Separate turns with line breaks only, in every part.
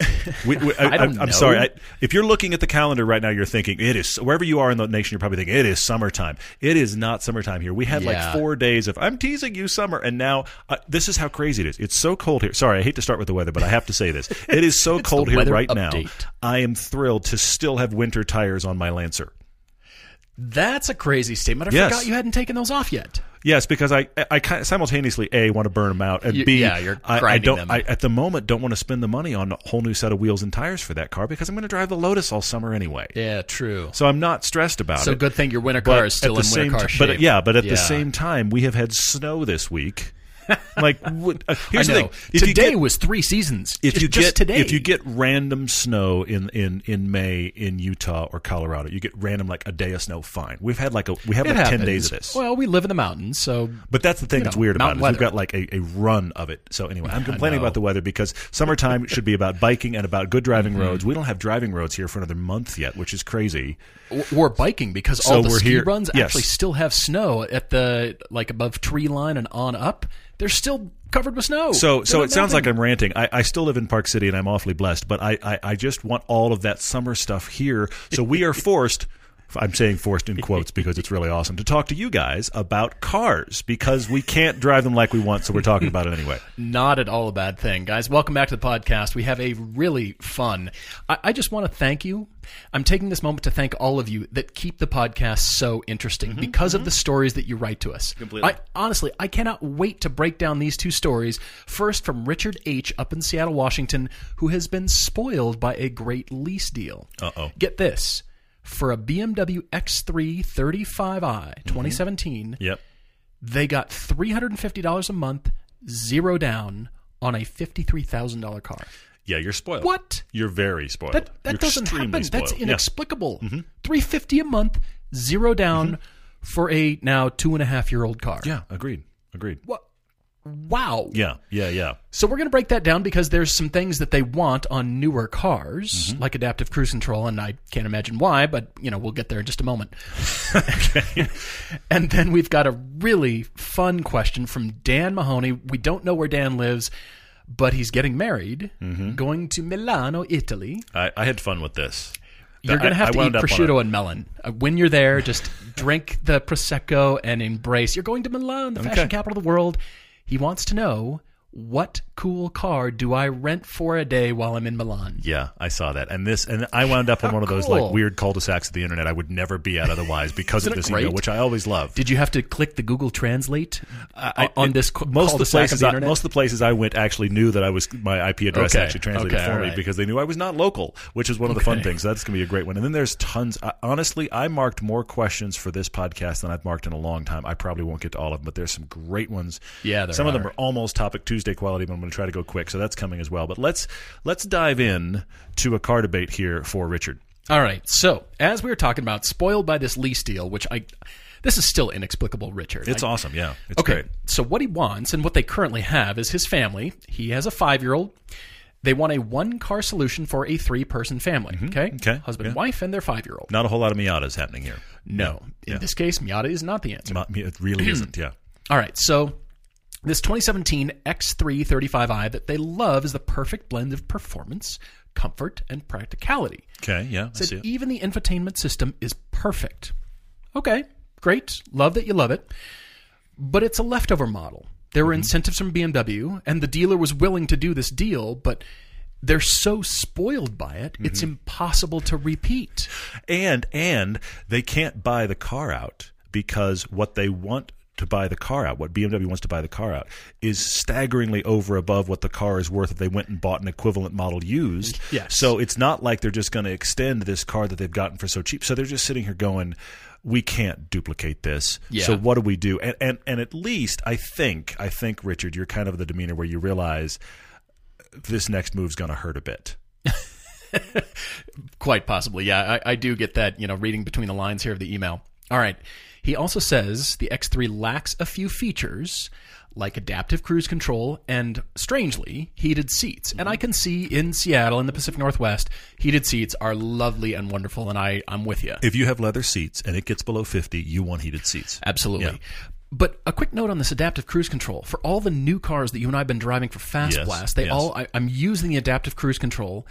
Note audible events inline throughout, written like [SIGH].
[LAUGHS] We, we, I, am sorry. I, if you're looking at the calendar right now, you're thinking it is wherever you are in the nation. You're probably thinking it is summertime. It is not summertime here. We had
Yeah.
like four days of I'm teasing you summer, and now uh, this is how crazy it is. It's so cold here. Sorry, I hate to start with the weather, but I have to say this: [LAUGHS] it is so cold here right now. I am thrilled to still have winter tires on my Lancer.
That's a crazy statement. I
Yes.
forgot you hadn't taken those off yet.
Yes, because I, I simultaneously a want to burn them out, and
You-
b
yeah, you're
I, I don't
them.
I, at the moment don't want to spend the money on a whole new set of wheels and tires for that car because I'm going to drive the Lotus all summer anyway.
Yeah, true.
So I'm not stressed about
So
it.
So good thing your winter
But
car is still in
the
winter
same
car
ti-
shape.
But yeah, but at
Yeah.
the same time, we have had snow this week. [LAUGHS] Like, what, uh, here's the thing: if
Today
get,
was three seasons.
if
just,
you get
today,
if you get random snow in, in, in May in Utah or Colorado, you get random like a day of snow. Fine, we've had like a we have
it
like ten days of this.
Well, we live in the mountains, so
But that's the thing that's
know,
weird about it. we've got like a, a run of it. So anyway, I'm complaining about the weather because summertime should be about biking and about good driving
Mm-hmm.
roads. We don't have driving roads here for another month yet, which is crazy.
or, or biking because
So
all the
we're
ski
here-
runs
yes.
actually still have snow at the like above tree line and on up. They're still covered with snow.
So
They're
so it sounds like. I'm ranting. I, I still live in Park City and I'm awfully blessed, but I, I, I just want all of that summer stuff here. So we are [LAUGHS] forced. I'm saying forced in quotes because it's really awesome to talk to you guys about cars because we can't drive them like we want, so we're talking about it anyway. [LAUGHS]
not at all a bad thing, guys. Welcome back to the podcast. We have a really fun. I, I just want to thank you. I'm taking this moment to thank all of you that keep the podcast so interesting mm-hmm, because of mm-hmm. the stories that you write to us.
Completely.
I, honestly, I cannot wait to break down these two stories. First, from Richard H. up in Seattle, Washington, who has been spoiled by a great lease deal.
Uh-oh.
Get this. For a BMW X3 35i 2017,
Yep.
they got $350 a month, zero down on a $53,000 car.
Yeah, you're spoiled.
What?
You're very spoiled.
That that
You're
doesn't happen. That's
spoiled. Yeah. Mm-hmm.
inexplicable. 350 a month, zero down for a now two and a half year old car.
Yeah, agreed. Agreed.
What? Wow.
Yeah, yeah, yeah.
So we're going to break that down because there's some things that they want on newer cars,
Mm-hmm.
like adaptive cruise control, and I can't imagine why, but you know we'll get there in just a moment. [LAUGHS] [LAUGHS] and then we've got a really fun question from Dan Mahoney. We don't know where Dan lives, but he's getting married,
Mm-hmm.
going to Milano, Italy.
I, I had fun with this.
You're going to have
I
to eat
wound up on
prosciutto
a-
and melon. Uh, when you're there, just [LAUGHS] drink the prosecco and embrace. You're going to Milan, the fashion capital of the world. He wants to know what cool car do I rent for a day while I'm in Milan?
Yeah, I saw that, and this, and I wound up on one of those
cool.
like weird cul-de-sacs of the internet I would never be at otherwise because of this email, which I always love.
Did you have to click the Google Translate uh, on
it-
this cu-
most of the places
the
I, most of the places I went actually knew that I was my IP address
Okay,
actually translated
okay,
for
all
me because they knew I was not local, which is one of the fun things. That's going to be a great one. And then there's tons. I, honestly, I marked more questions for this podcast than I've marked in a long time. I probably won't get to all of them, but there's some great ones.
Yeah, there
some of them
are.
are almost Topic Tuesday quality, but I'm going to try to go quick, so that's coming as well. But let's let's dive in to a car debate here for Richard.
All right. So, as we were talking about, spoiled by this lease deal, which I. This is still inexplicable, Richard.
It's
I-
awesome, yeah. It's
Okay.
great.
So what he wants and what they currently have is his family. He has a five year old. They want a one car solution for a three person family. Okay.
Mm-hmm. Okay.
Husband,
Yeah.
wife, and their five year old.
Not a whole lot of Miatas happening here.
No. In this case, Miata is not the answer.
Not- It really isn't. Yeah. [CLEARS THROAT]
All right. So this 2017 X3 35i that they love is the perfect blend of performance, comfort, and practicality.
Okay. Yeah. I see
Said even the infotainment system is perfect. Okay, great. Love that you love it. But it's a leftover model. There
Mm-hmm.
were incentives from BMW, and the dealer was willing to do this deal, but they're so spoiled by it,
Mm-hmm.
it's impossible to repeat.
and and they can't buy the car out because what they want to buy the car out, what BMW wants to buy the car out, is staggeringly over above what the car is worth if they went and bought an equivalent model used.
Yes.
So it's not like they're just going to extend this car that they've gotten for so cheap. So they're just sitting here going, "We can't duplicate this.
Yeah.
So what do we do?" And and and at least I think I think Richard, you're kind of the demeanor where you realize this next move's going to hurt a bit. [LAUGHS]
Quite possibly, yeah. I, I do get that, you know, reading between the lines here of the email. All right. He also says the X3 lacks a few features, like adaptive cruise control and strangely heated seats. And I
Mm-hmm.
can see in Seattle in the Pacific Northwest, heated seats are lovely and wonderful and I I'm with you.
If you have leather seats and it gets below 50, you want heated seats.
Absolutely.
Yeah.
But a quick note on this adaptive cruise control. For all the new cars that you and I have been driving for Fast
Yes,
Blast, they
yes.
all, I, I'm using the adaptive cruise control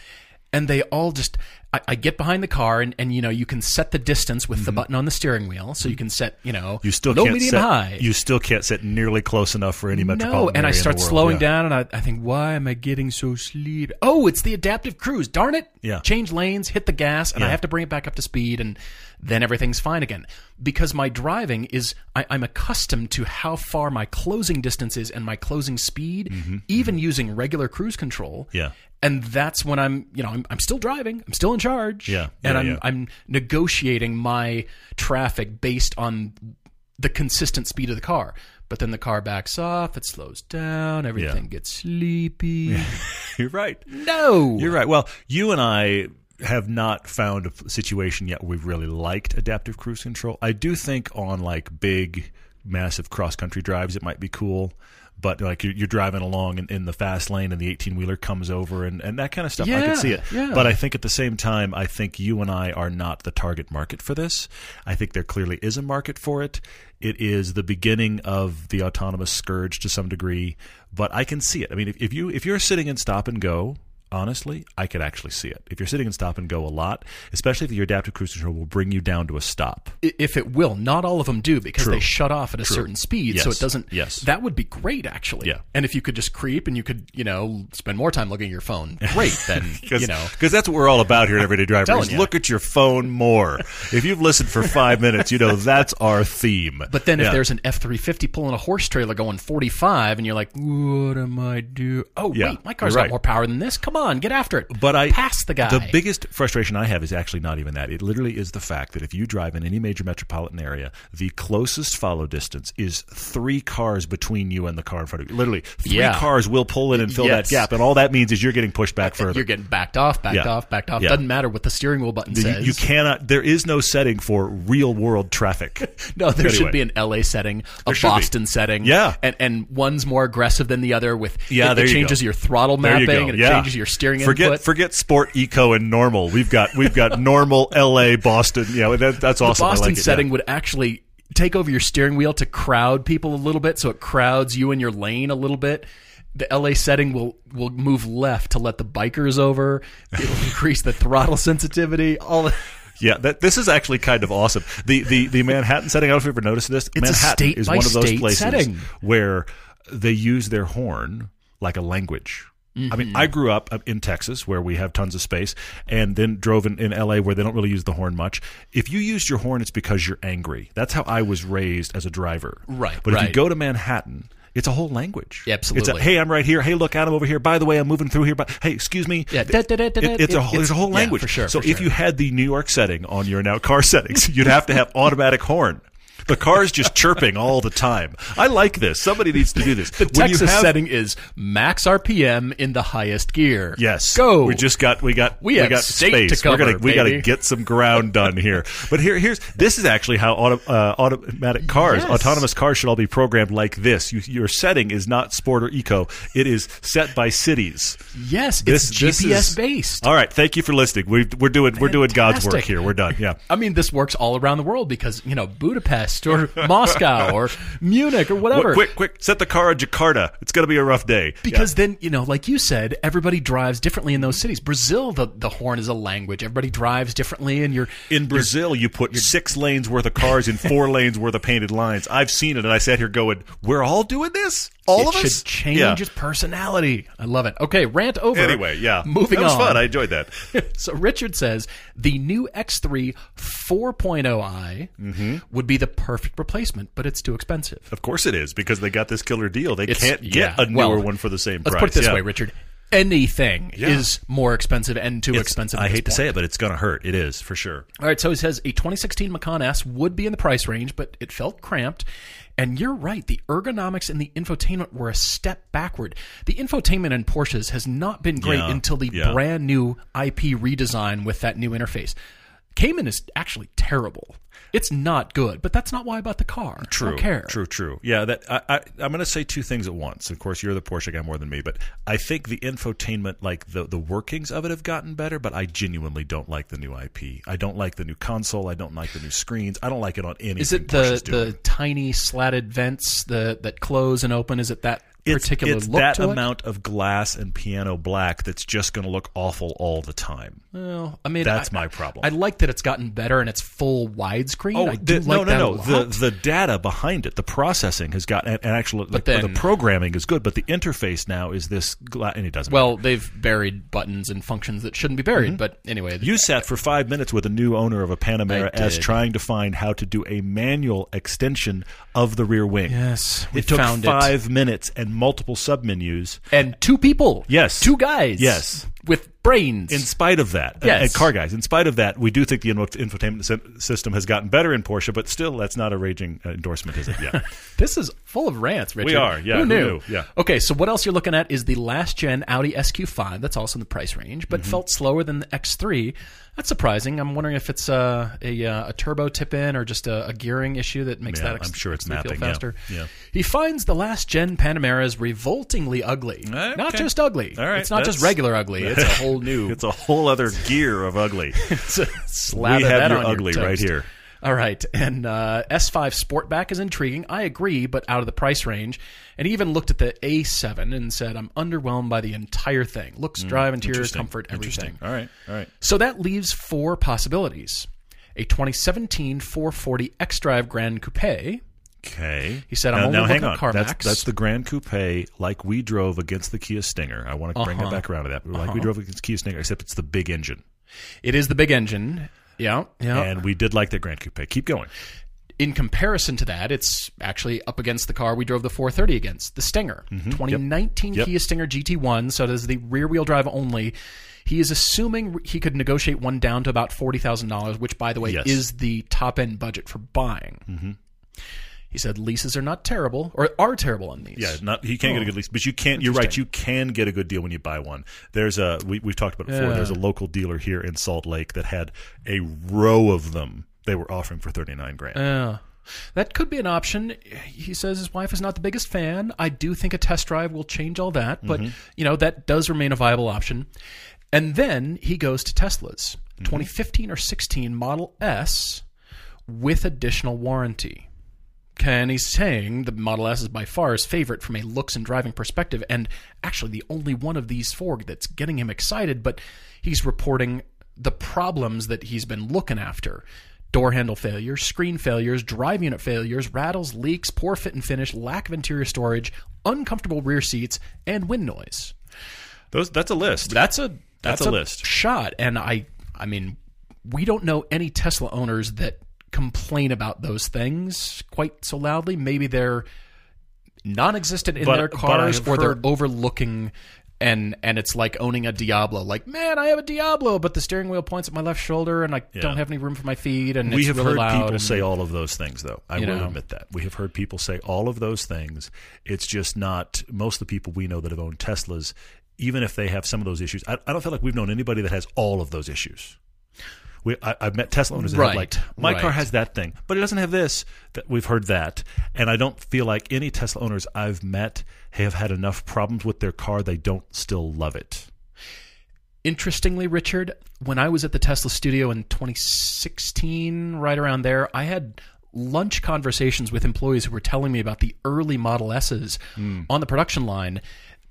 and they all just, I, I get behind the car and, and, you know, you can set the distance with the button on the steering wheel. So you can set, you know,
Mm-hmm. You still
low,
can't
medium,
set,
high.
You still can't set nearly close enough for any metropolitan
no, and I start slowing
Yeah.
down, and I, I think, why am I getting so sleepy? Oh, it's the adaptive cruise. Darn it!
Yeah.
Change lanes, hit the gas, and I have to bring it back up to speed, and then everything's fine again. Because my driving is, I, I'm accustomed to how far my closing distance is and my closing speed, even using regular cruise control.
Mm-hmm. Yeah.
And that's when I'm, you know, I'm, I'm still driving. I'm still in charge.
Yeah,
And I'm,
yeah.
I'm negotiating my traffic based on the consistent speed of the car. But then the car backs off, it slows down, everything gets sleepy. [LAUGHS]
You're right.
No.
You're right. Well, you and I have not found a situation yet where we've really liked adaptive cruise control. I do think on like big, massive cross country drives, it might be cool. But like you're, you're driving along in, in the fast lane and the 18 wheeler comes over and, and that kind of stuff, I
Yeah,
can see it.
yeah.
But I think at the same time, I think you and I are not the target market for this. I think there clearly is a market for it. It is the beginning of the autonomous scourge to some degree, but I can see it. I mean, if, if you if you're sitting in stop and go, honestly, I could actually see it. If you're sitting in stop and go a lot, especially if your adaptive cruise control will bring you down to a stop.
If it will, not all of them do because
True.
they shut off at a certain speed, so it doesn't.
Yes.
that would be great actually.
Yeah.
and if you could just creep and you could, you know, spend more time looking at your phone, great. [LAUGHS] Then you know,
because that's what we're all about here at Everyday [LAUGHS] Driver.
Telling
look at your phone more. if you've listened for five minutes, you know that's our theme.
But then if there's an F three fifty pulling a horse trailer going forty five, and you're like, "What am I do? Oh
Yeah,
wait, my car's
you're
got more power than this. Come on, get after it."
But I
pass the guy.
The biggest frustration I have is actually not even that. It literally is the fact that if you drive in any major metropolitan area, the closest follow distance is three cars between you and the car in front of you. Literally, three
Yeah.
cars will pull in and fill
Yes.
that gap, and all that means is you're getting pushed back further.
You're getting backed off, backed
Yeah.
off, backed off.
Yeah.
Doesn't matter what the steering wheel button
you,
says.
you cannot. There is no setting for real world traffic. [LAUGHS]
No, there should be an LA setting, a. Boston setting,
Yeah.
and and one's more aggressive than the other. With
Yeah,
it,
there
it changes
go.
your throttle mapping and it
yeah.
changes your steering
forget,
input.
Forget sport, eco, and normal. We've got we've got [LAUGHS] normal, L.A., Boston. Yeah, that, that's awesome. I
Boston
like it, yeah.
setting would actually take over your steering wheel to crowd people a little bit, so it crowds you in your lane a little bit. The LA setting will will move left to let the bikers over. It'll [LAUGHS] increase the throttle sensitivity. All the,
Yeah, that, this is actually kind of awesome. The the the Manhattan setting. I don't know if you've ever noticed this.
a
Manhattan is one of those places
setting.
where they use their horn like a language. I
Mm-hmm.
mean, I grew up in Texas where we have tons of space, and then drove in, in LA where they don't really use the horn much. If you used your horn, it's because you're angry. That's how I was raised as a driver.
Right,
But if you go to Manhattan. It's a whole language.
Yeah, absolutely.
It's a, hey, I'm right here. Hey, look, Adam over here. By the way, I'm moving through here. But hey, excuse me.
Yeah, da- da- da-
It- it's a whole, there's a whole
yeah,
language
for sure,
So
for
if
sure.
you had the New York setting on your now car [LAUGHS] settings, you'd have to have automatic horn. The car's just chirping all the time. I like this. Somebody needs to do this.
the
When
Texas
have-
setting is max RPM in the highest gear.
Yes.
go.
We just got we got
We have
got space.
to
We're gonna
cover,
we got to get some ground done here. But here here's this is actually how auto, uh, automatic cars,
Yes.
autonomous cars should all be programmed like this. You, your setting is not sport or eco. It is set by cities.
yes,
This
it's
this
GPS
is-
based.
All right, thank you for listening. We, we're doing we're doing God's work here. We're done. Yeah.
I mean, this works all around the world because you know Budapest or [LAUGHS] Moscow or Munich or whatever.
Quick, quick! Set the car in Jakarta. It's going to be a rough day.
Because then, you know, like you said, everybody drives differently in those cities. Brazil, the, the horn is a language. Everybody drives differently, and you're
In Brazil, you put six lanes worth of cars in four [LAUGHS] lanes worth of painted lines. I've seen it, and I sat here going, "We're all doing this. All
it
of
should
us."
change
Yeah.
its personality. I love it. Okay, rant over.
Anyway, yeah.
Moving
that was
on.
fun. I enjoyed that. [LAUGHS]
so Richard says the new X3 4.0i
Mm-hmm.
would be the perfect replacement, but it's too expensive.
Of course it is because they got this killer deal. They
It's-
can't get
yeah,
a newer
well,
one for the same
Let's
price.
put it this
Yeah.
way, Richard. Anything
Yeah.
is more expensive and too
It's-
expensive.
I hate to say it, but it's going to hurt. It is for sure.
All right, so he says a 2016 Macan S would be in the price range, but it felt cramped. And you're right, the ergonomics and the infotainment were a step backward. The infotainment in Porsches has not been great
Yeah,
until the
yeah.
brand new IP redesign with that new interface. Cayman is actually terrible. It's not good, but that's not why I bought the car.
True.
I don't care.
True. True. Yeah. That I, I I'm going to say two things at once. Of course, you're the Porsche guy more than me, but I think the infotainment, like the the workings of it, have gotten better. But I genuinely don't like the new IP. I don't like the new console. I don't like the new screens. I don't like it on any.
Is it the the tiny slatted vents the, that close and open? Is it that
it's,
particular
it's
look
that
to it?
amount of glass and piano black that's just going to look awful all the time.
Well, I mean,
That's
I-
my problem.
I like that it's gotten better and it's full widescreen.
Oh
I
the, no,
like
no,
that
no! The the data behind it, the processing has got, and, and actually, the,
then-
the programming is good, but the interface now is this, gla- and it doesn't.
well, they've buried buttons and functions that shouldn't be buried. But anyway,
Mm-hmm. you sat for five minutes with a new owner of a Panamera S trying to find how to do a manual extension of the rear wing.
yes, we
it took
found it.
five minutes and multiple submenus.
and two people.
Yes.
two guys.
Yes.
with brains.
In spite of that,
Yes.
and car guys, in spite of that, we do think the infotainment sy- system has gotten better in Porsche, but still, that's not a raging uh, endorsement, is it? Yeah. [LAUGHS]
This is full of rants, Richard.
We are, yeah,
Who
who
knew?
knew? Yeah.
Okay, so what else you're looking at is the last gen Audi SQ5. That's also in the price range, but
Mm-hmm.
felt slower than the X3. That's surprising. I'm wondering if it's uh, a uh, a turbo tip in or just a, a gearing issue that makes
Yeah,
that.
I'm sure it's
X3 feel
mapping, yeah.
faster.
Yeah.
He finds the last gen Panameras revoltingly ugly.
Okay.
Not just ugly.
All right,
It's not just regular ugly. It's a whole [LAUGHS] [LAUGHS] new.
it's a whole other gear of ugly. [LAUGHS]
Slather
we have your ugly right here.
All right, and uh, S5 Sportback is intriguing. I agree, but out of the price range. And he even looked at the A7 and said, "I'm underwhelmed by the entire thing. Looks, drive, interior,
Mm,
comfort, everything."
All right. All right.
So that leaves four possibilities: a 2017 440 X-Drive Gran Coupe.
Okay.
He said, "I'm
now,
only
now
looking
hang on. That's,
CarMax."
that's the Gran Coupe like we drove against the Kia Stinger. I want to bring
Uh-huh.
it back around to that. Like we drove against the Kia Stinger, except it's the big engine.
It is the big engine. Yeah, yeah.
And we did like the Gran Coupe. Keep going.
in comparison to that, it's actually up against the car we drove the 430 against, the Stinger. 2019
Mm-hmm. Yep.
Kia Stinger GT1, so does the rear wheel drive only. He is assuming he could negotiate one down to about $40,000, which, by the way,
Yes.
is the top end budget for buying. Mm-hmm. He said leases are not terrible, or are terrible on these.
Yeah, not he can't get a
Oh.
good lease, but you can't. You're right. You can get a good deal when you buy one. There's a we, we've talked about it before.
Yeah.
There's a local dealer here in Salt Lake that had a row of them. They were offering for thirty nine grand.
Yeah. That could be an option. He says his wife is not the biggest fan. I do think a test drive will change all that, but mm-hmm. you know that does remain a viable option. And then he goes to Tesla's mm-hmm. 2015 or 16 Model S with additional warranty. And he's saying the Model S is by far his favorite from a looks and driving perspective, and actually the only one of these four that's getting him excited. But he's reporting the problems that he's been looking after door handle failures, screen failures, drive unit failures, rattles, leaks, poor fit and finish, lack of interior storage, uncomfortable rear seats, and wind noise.
Those that's a list.
That's a
That's
that's,
a list.
shot, and I I mean we don't know any Tesla owners that complain about those things quite so loudly. Maybe they're non-existent in
But-
their cars, or they're overlooking. And and it's like owning a Diablo. Like, man, I have a Diablo, but the steering wheel points at my left shoulder, and I don't have any room for my feet, and
we have
really
heard people
and-
say all of those things, though. I will
know.
admit that we have heard people say all of those things. It's just not most of the people we know that have owned Teslas. Even if they have some of those issues, I, I don't feel like we've known anybody that has all of those issues. We, I, I've met Tesla owners that have
Right,
like, my car has that thing, but it doesn't have this. That we've heard that, and I don't feel like any Tesla owners I've met have had enough problems with their car they don't still love it.
Interestingly, Richard, when I was at the Tesla studio in 2016, right around there, I had lunch conversations with employees who were telling me about the early Model S's hmm. on the production line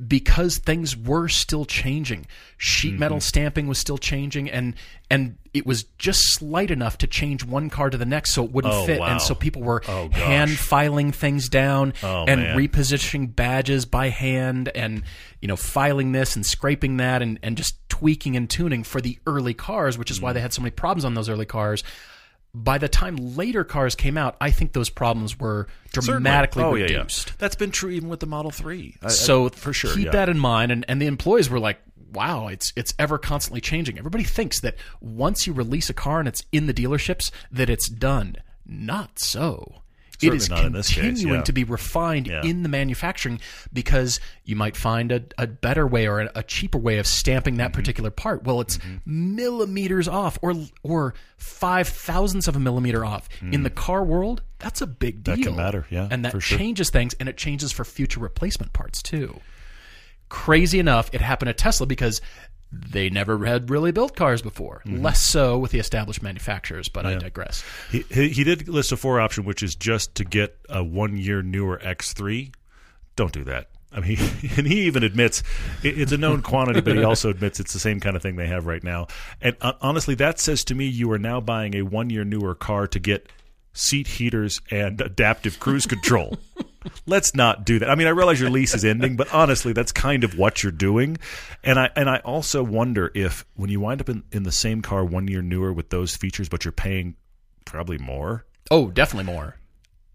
because things were still changing. Sheet metal stamping was still changing and and it was just slight enough to change one car to the next so it wouldn't
Oh,
fit
wow.
and so people were
Oh,
hand filing things down
Oh,
and
man.
repositioning badges by hand and you know filing this and scraping that and, and just tweaking and tuning for the early cars which is
Mm.
why they had so many problems on those early cars by the time later cars came out i think those problems were dramatically
oh, yeah, yeah.
reduced
That's been true even with the Model Three. I- I-
so
for sure,
keep
yeah.
that in mind and, and the employees were like wow it's it's ever constantly changing everybody thinks that once you release a car and it's in the dealerships that it's done not so it is
this case,
continuing
yeah.
to be refined
Yeah.
in the manufacturing because you might find a, a better way or a, a cheaper way of stamping
Mm-hmm.
that particular part. Well, it's millimeters off or or five thousandths of a millimeter off. In the car world, that's a big deal.
Mm. That can matter, yeah,
and that
for sure.
changes things, and it changes for future replacement parts too. Crazy enough, it happened at Tesla because they never had really built cars before.
Mm-hmm.
Less so with the established manufacturers, but I digress.
He, he he did list a four option, which is just to get a one year newer X3. Don't do that. I mean, [LAUGHS] and he even admits it's a known quantity, but he [LAUGHS] also admits it's the same kind of thing they have right now. And uh, honestly, that says to me you are now buying a one year newer car to get seat heaters and adaptive cruise control. [LAUGHS] Let's not do that. I mean, I realize your lease is ending, but honestly, that's kind of what you're doing. And I and I also wonder if when you wind up in, in the same car one year newer with those features, but you're paying probably more,
Oh, definitely more.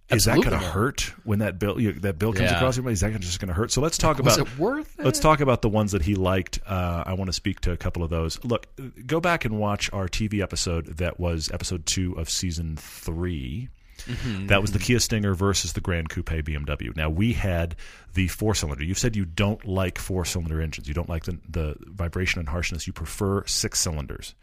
Is that going to hurt when that bill you, that bill comes
Yeah.
across money? Is that just going to hurt? So let's talk about
it worth it?
let's talk about the ones that he liked. Uh, I want to speak to a couple of those. Look, go back and watch our TV episode that was episode two of season 3
Mm-hmm.
That was the Kia Stinger versus the Gran Coupe BMW. Now we had the four cylinder. You've said you don't like four cylinder engines. You don't like the, the vibration and harshness. You prefer six cylinders.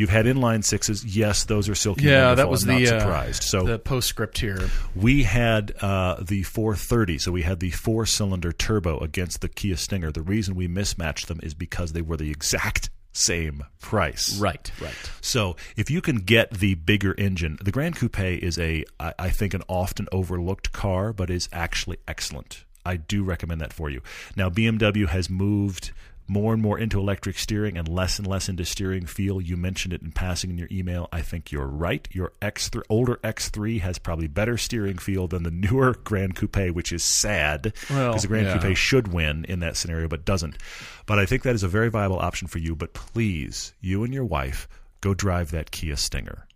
You've had inline sixes. Yes, those are silky.
Yeah, that was
I'm
the
not
uh,
surprised. So
the postscript here.
we had uh, the 430, so we had the four cylinder turbo against the Kia Stinger. The reason we mismatched them is because they were the exact same price.
Right, right.
So if you can get the bigger engine, the Gran Coupe is a, I, I think, an often overlooked car, but is actually excellent. I do recommend that for you. Now BMW has moved more and more into electric steering and less and less into steering feel. You mentioned it in passing in your email. I think you're right. Your X3, older X3 has probably better steering feel than the newer Gran Coupe, which is sad because
Well,
the Grand
yeah.
Coupe should win in that scenario, but doesn't. But I think that is a very viable option for you. But please, you and your wife, go drive that Kia Stinger.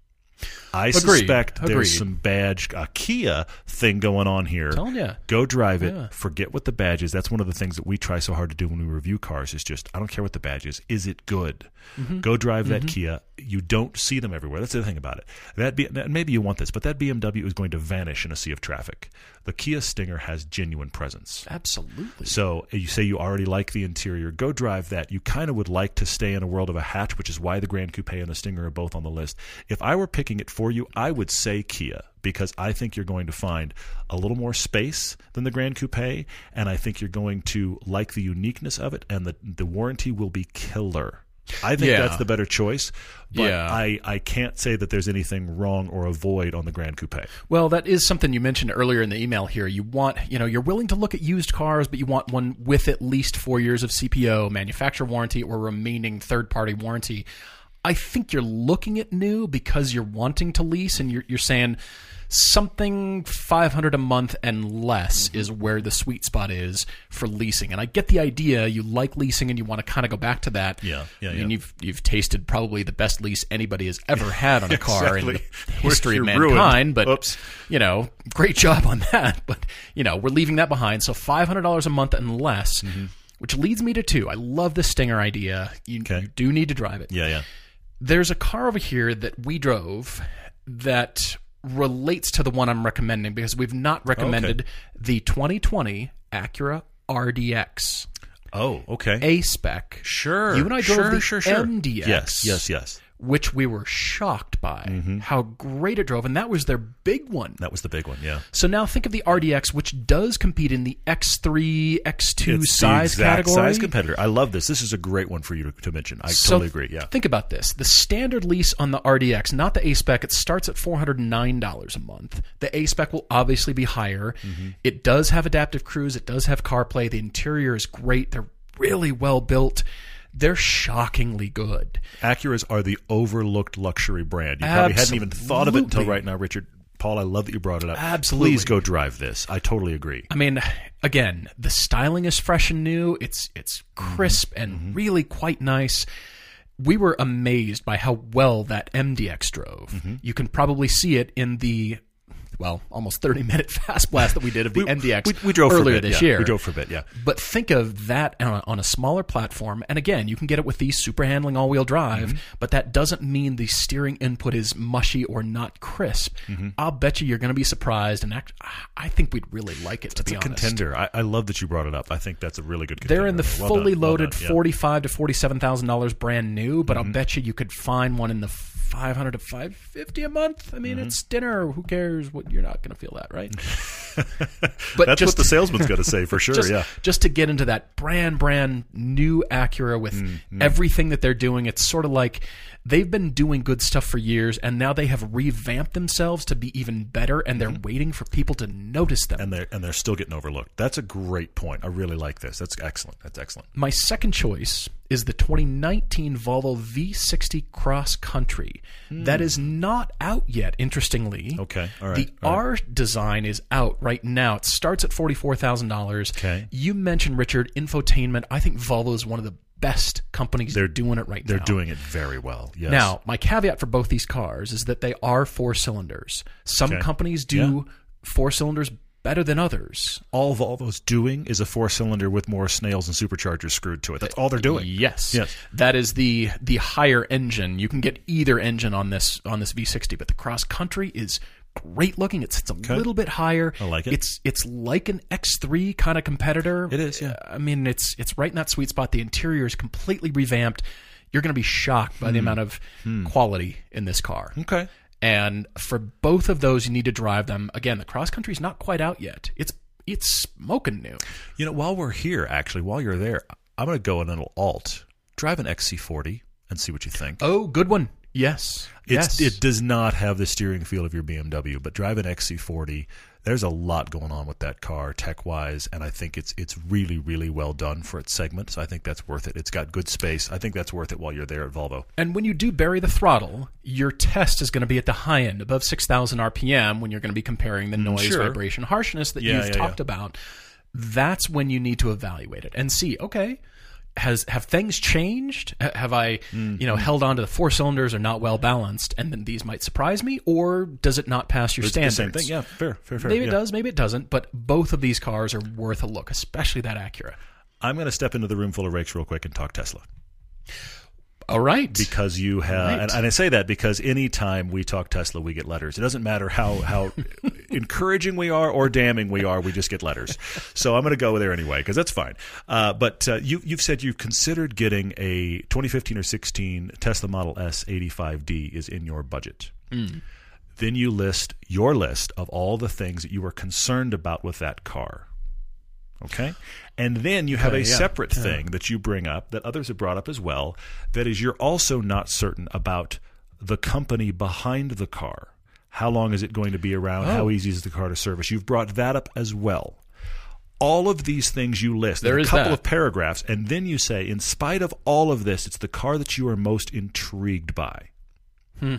I
Agreed.
suspect
Agreed.
there's some badge a Kia thing going on here.
Telling.
Go drive it.
Yeah.
Forget what the badge is. That's one of the things that we try so hard to do when we review cars. Is just I don't care what the badge is. Is it good?
Mm-hmm.
Go drive that Kia. You don't see them everywhere. That's the other thing about it. That B, maybe you want this, but that BMW is going to vanish in a sea of traffic. The Kia Stinger has genuine presence.
Absolutely.
So uh, you say you already like the interior. Go drive that. You kind of would like to stay in a world of a hatch, which is why the Gran Coupe and the Stinger are both on the list. If I were picking it for you, I would say Kia because I think you're going to find a little more space than the Gran Coupe, and I think you're going to like the uniqueness of it, and the the warranty will be killer. I think
Yeah.
that's the better choice, but
Yeah.
I, I can't say that there's anything wrong or a void on the Gran Coupe.
Well, that is something you mentioned earlier in the email here. You want, you know, you're willing to look at used cars, but you want one with at least four years of CPO, manufacturer warranty, or remaining third party warranty. I think you're looking at new because you're wanting to lease and you're, you're saying something 500 a month and less mm-hmm. is where the sweet spot is for leasing. And I get the idea. You like leasing and you want to kind of go back to that.
Yeah, yeah,
I mean,
yeah.
you've, you've tasted probably the best lease anybody has ever [LAUGHS] had on a car in the history of [LAUGHS]
You're ruined.
mankind. But
Oops.
you know, great job on that. [LAUGHS] But you know, we're leaving that behind. So five hundred dollars a month and less, mm-hmm. which leads me to two. I love the Stinger idea. You,
Okay.
you do need to drive it.
Yeah, yeah.
There's a car over here that we drove that relates to the one I'm recommending because we've not recommended the 2020 Acura RDX
Oh, okay.
A spec.
Sure.
You and I drove
sure,
the
sure, sure.
MDX.
Yes, yes, yes.
Which we were shocked by
Mm-hmm.
how great it drove, and that was their big one.
That was the big one, yeah.
So now think of the RDX, which does compete in the X3, X2
It's
size category.
size competitor. I love this. This is a great one for you to, to mention. I
So
totally agree. Yeah.
Think about this. The standard lease on the RDX, not the A spec, it starts at $409 a month. The A spec will obviously be higher.
Mm-hmm.
It does have adaptive cruise, it does have CarPlay. The interior is great. They're really well built. They're shockingly good.
Acuras are the overlooked luxury brand. You probably hadn't even thought of it until right now, Richard. Paul, I love that you brought it up.
Absolutely.
Please go drive this. I totally agree.
I mean, again, the styling is fresh and new. It's it's crisp mm-hmm. and mm-hmm. really quite nice. We were amazed by how well that MDX drove. Mm-hmm. You can probably see it in the well, almost 30 [LAUGHS] minute fast blast that we did of the MDX
we, we drove
earlier
bit,
this
yeah.
year.
We drove for a bit, yeah.
But think of that on a, on a smaller platform. And again, you can get it with the super handling all wheel drive,
Mm-hmm.
but that doesn't mean the steering input is mushy or not crisp.
Mm-hmm.
I'll bet you you're going to be surprised. And act, I think we'd really like it, to
It's
be
a
honest.
contender. I, I love that you brought it up. I think that's a really good contender.
They're in the
Well
fully
done, well
loaded
done, yeah.
forty-five to forty-seven thousand dollars brand new, but
Mm-hmm.
I'll bet you you could find one in the five hundred to five fifty a month. I
Mm-hmm.
mean, it's dinner. Who cares? What you're not going to feel that, right? [LAUGHS] [LAUGHS]
But that's what the salesman's going to say for [LAUGHS] sure,
just,
yeah.
just to get into that brand brand new Acura with
Mm-hmm.
everything that they're doing. It's sort of like they've been doing good stuff for years, and now they have revamped themselves to be even better, and they're waiting for people to notice them.
Mm-hmm. And they're, and they're still getting overlooked. That's a great point. I really like this. That's excellent. That's excellent.
My second choice is the 2019 Volvo V60 Cross Country. That is not out yet, interestingly.
Hmm. Okay, all right,
The
all right.
R design is out right now. It starts at $44,000.
Okay.
You mentioned, Richard, infotainment. I think Volvo is one of the best companies they're doing it right
They're
now.
doing it very well. Yes.
Now, my caveat for both these cars is that they are four cylinders. Some
Okay.
companies do four cylinders better than others.
all Volvo's doing is a four cylinder with more snails and superchargers screwed to it. That's all they're doing.
Yes.
Yes.
That is the the higher engine. You can get either engine on this on this V60, but the cross country is great looking. It's it's a little bit higher.
I like it.
It's it's like an X3 kind of competitor.
It is, yeah.
I mean, it's it's right in that sweet spot. The interior is completely revamped. You're going to be shocked by the
Hmm.
amount of quality in this car.
Okay.
And for both of those, you need to drive them. Again, the cross country is not quite out yet. It's it's smoking new.
You know, while we're here, actually, while you're there, I'm going to go a little alt. Drive an XC40 and see what you think.
Oh, good one. Yes.
It's,
yes.
It does not have the steering feel of your BMW, but drive an XC40. There's a lot going on with that car tech wise, and I think it's it's really really well done for its segment. So I think that's worth it. It's got good space. I think that's worth it while you're there at Volvo.
And when you do bury the throttle, your test is going to be at the high end, above 6,000 RPM, when you're going to be comparing the mm, noise,
sure.
vibration, harshness that
Yeah,
you've
yeah,
talked
yeah.
about. That's when you need to evaluate it and see, okay, has have things changed? Have I,
Mm-hmm.
you know, held on to the four cylinders are not well balanced, and then these might surprise me, or does it not pass your
It's the
standards?
same thing. Yeah, fair, fair, fair.
Maybe
yeah.
it does, maybe it doesn't, but both of these cars are worth a look, especially that Acura.
I'm going to step into the room full of rakes real quick and talk Tesla.
All right.
because you have,
Right.
and, and I say that because anytime we talk Tesla, we get letters. It doesn't matter how how [LAUGHS] encouraging we are or damning we are, we just get letters. So I'm going to go there anyway because that's fine. Uh, but uh, you you've said you've considered getting a 2015 or 16 Tesla Model S 85D is in your budget. Then you list your list of all the things that you are concerned about with that car. Okay. And then you have a
yeah.
separate thing that you bring up that others have brought up as well. That is, you're also not certain about the company behind the car. How long is it going to be around? How
Oh.
easy is the car to service? You've brought that up as well. All of these things you list.
There
in a couple
that.
of paragraphs, and then you say, in spite of all of this, it's the car that you are most intrigued by.
Hmm.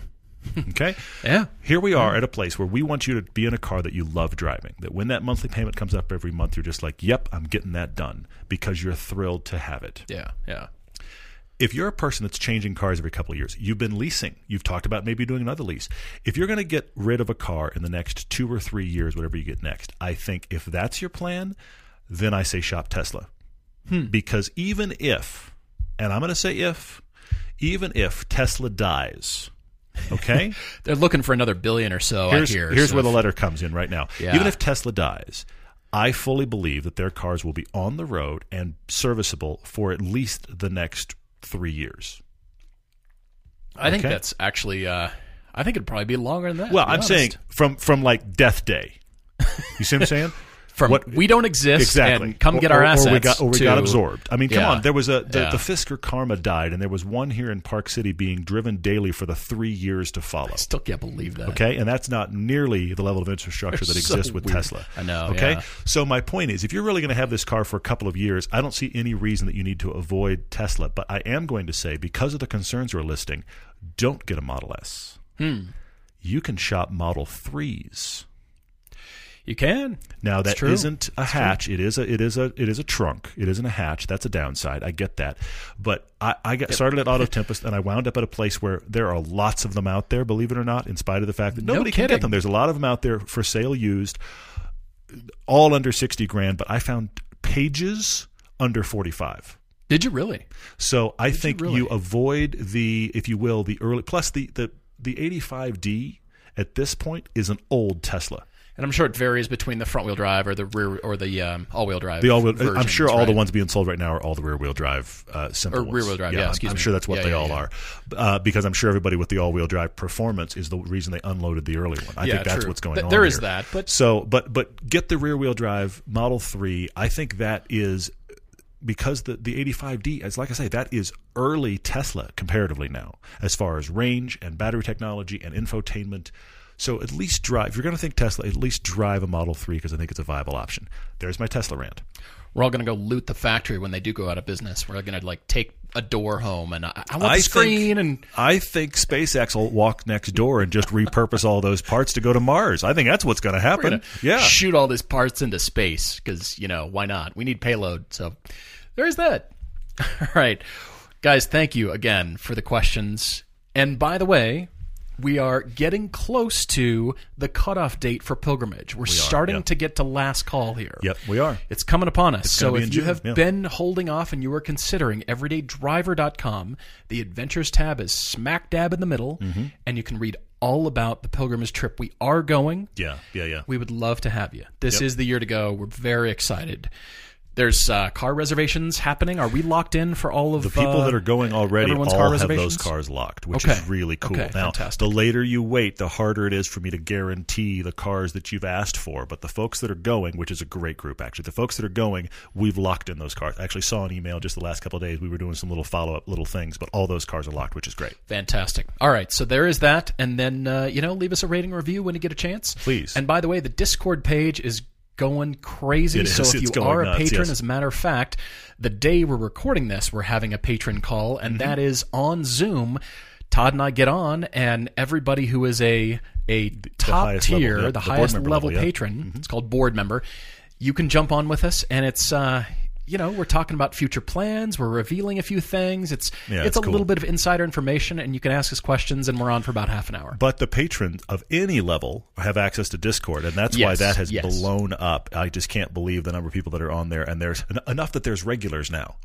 [LAUGHS]
okay?
yeah.
Here we are at a place where we want you to be in a car that you love driving. That when that monthly payment comes up every month, you're just like, yep, I'm getting that done because you're thrilled to have it.
Yeah. Yeah.
If you're a person that's changing cars every couple of years, you've been leasing, you've talked about maybe doing another lease. If you're going to get rid of a car in the next two or three years, whatever you get next, I think if that's your plan, then I say shop Tesla. Hmm. Because even if, and I'm going to say if, even if Tesla dies, okay? [LAUGHS]
They're looking for another billion or so.
here's,
hear.
here's
so
where the letter comes in right now.
Yeah.
Even if Tesla dies, I fully believe that their cars will be on the road and serviceable for at least the next three years.
I think that's actually. Uh, I think it'd probably be longer than that.
Well, I'm
honest.
saying from from like death day. You see what I'm saying? [LAUGHS]
from
what-
we don't exist
exactly.
and come
Or-
get our
or,
assets.
Or we got, or we
to-
got absorbed. I mean, come
Yeah.
on. There was a the,
Yeah.
the Fisker Karma died, and there was one here in Park City being driven daily for the three years to follow.
I Still can't believe that.
Okay, and that's not nearly the level of infrastructure that
They're so
exists with
weird.
Tesla.
I know,
Okay,
yeah.
so my point is, if you're really going to have this car for a couple of years, I don't see any reason that you need to avoid Tesla. But I am going to say, because of the concerns we're listing, don't get a Model S.
Hmm.
You can shop Model Threes.
You can.
Now that not a hatch. It is a it is a it is a trunk. It isn't a hatch. That's a downside. I get that. But I, I got started at [LAUGHS] Auto Tempest and I wound up at a place where there are lots of them out there, believe it or not, in spite of the fact that
No
nobody can get them. There's a lot of them out there for sale used, all under sixty grand, but I found pages under forty five.
Did you really?
So I think
really?
you avoid the, if you will, the early plus the the the 85D at this point is an old Tesla.
And I'm sure it varies between the front wheel drive or the rear or the um, all wheel drive.
The all wheel. I'm sure all the ones being sold right now are all the rear wheel drive uh, simple
Or
ones.
rear-wheel drive, yeah,
I'm-
excuse
I'm
me.
sure that's what
Yeah,
they
yeah,
all
yeah.
are, uh, because I'm sure everybody with the all wheel drive performance is the reason they unloaded the early one. I
Yeah,
think that's
true.
what's going
Th-
on.
there is
here.
that, but-
so but but get the rear wheel drive Model Three. I think that is because the the 85D, as like I say, that is early Tesla comparatively now, as far as range and battery technology and infotainment. So at least drive. If you're going to think Tesla, at least drive a Model Three because I think it's a viable option. There's my Tesla rant.
We're all going to go loot the factory when they do go out of business. We're going to like take a door home and I, I want
I
the screen
think,
and
I think SpaceX will walk next door and just repurpose all those parts to go to Mars. I think that's what's going to happen. Yeah.
shoot all these parts into space because you know why not? We need payload. So there's that. [LAUGHS] All right, guys. Thank you again for the questions. And by the way. We are getting close to the cutoff date for pilgrimage. We're starting
yeah.
to get to last call here.
Yep, we are.
It's coming upon us.
gonna
So if you
June,
have
yeah.
been holding off and you are considering everydaydriver.com, the adventures tab is smack dab in the middle,
Mm-hmm.
and you can read all about the pilgrimage trip we are going.
Yeah, yeah, yeah.
We would love to have you. This
Yep.
is the year to go. We're very excited. There's uh, car reservations happening. Are we locked in for all of
The people
uh,
that are going already all
car
have those cars locked, which
Okay.
is really cool.
Okay,
now,
fantastic.
the later you wait, the harder it is for me to guarantee the cars that you've asked for. But the folks that are going, which is a great group actually, the folks that are going, we've locked in those cars. I actually saw an email just the last couple of days. We were doing some little follow up little things, but all those cars are locked, which is great.
Fantastic. All right, so there is that, and then uh, you know, leave us a rating review when you get a chance,
Please.
And by the way, the Discord page is going crazy.
It
so
is.
if you are a
nuts,
patron,
yes.
as a matter of fact, the day we're recording this, we're having a patron call, and
Mm-hmm.
that is on Zoom. Todd and I get on, and everybody who is a a top
highest level,
tier,
yeah,
the,
the
highest level,
level, yeah. Mm-hmm.
patron, it's called board member. You can jump on with us, and it's. Uh, you know, we're talking about future plans. We're revealing a few things. It's
Yeah,
it's,
it's
a
cool.
little bit of insider information, and you can ask us questions, and we're on for about half an hour.
But the patrons of any level have access to Discord, and that's why that has
yes.
blown up. I just can't believe the number of people that are on there, and there's en- enough that there's regulars now.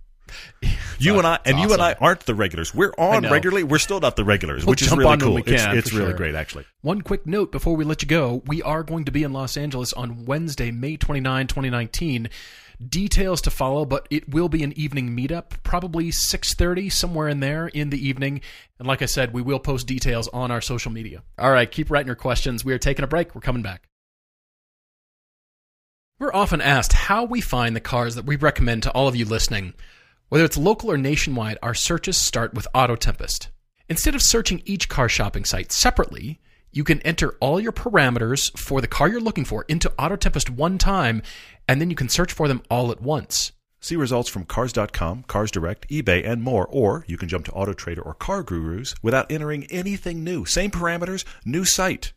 [LAUGHS] You and I, and you and I aren't the regulars. We're on regularly. We're still not the regulars,
We'll
which is really cool.
we
it's it's really
sure.
great, actually.
One quick note before we let you go we are going to be in Los Angeles on Wednesday, May 29, 2019. Details to follow, but it will be an evening meetup, probably 6:30 somewhere in there in the evening. And like I said, we will post details on our social media. All right, keep writing your questions. We are taking a break. We're coming back. We're often asked how we find the cars that we recommend to all of you listening. Whether it's local or nationwide, our searches start with Auto Tempest. Instead of searching each car shopping site separately, you can enter all your parameters for the car you're looking for into Auto Tempest one time, and then you can search for them all at once.
See results from Cars.com, Cars Direct, eBay, and more. Or you can jump to AutoTrader or Car Gurus without entering anything new. Same parameters, new site.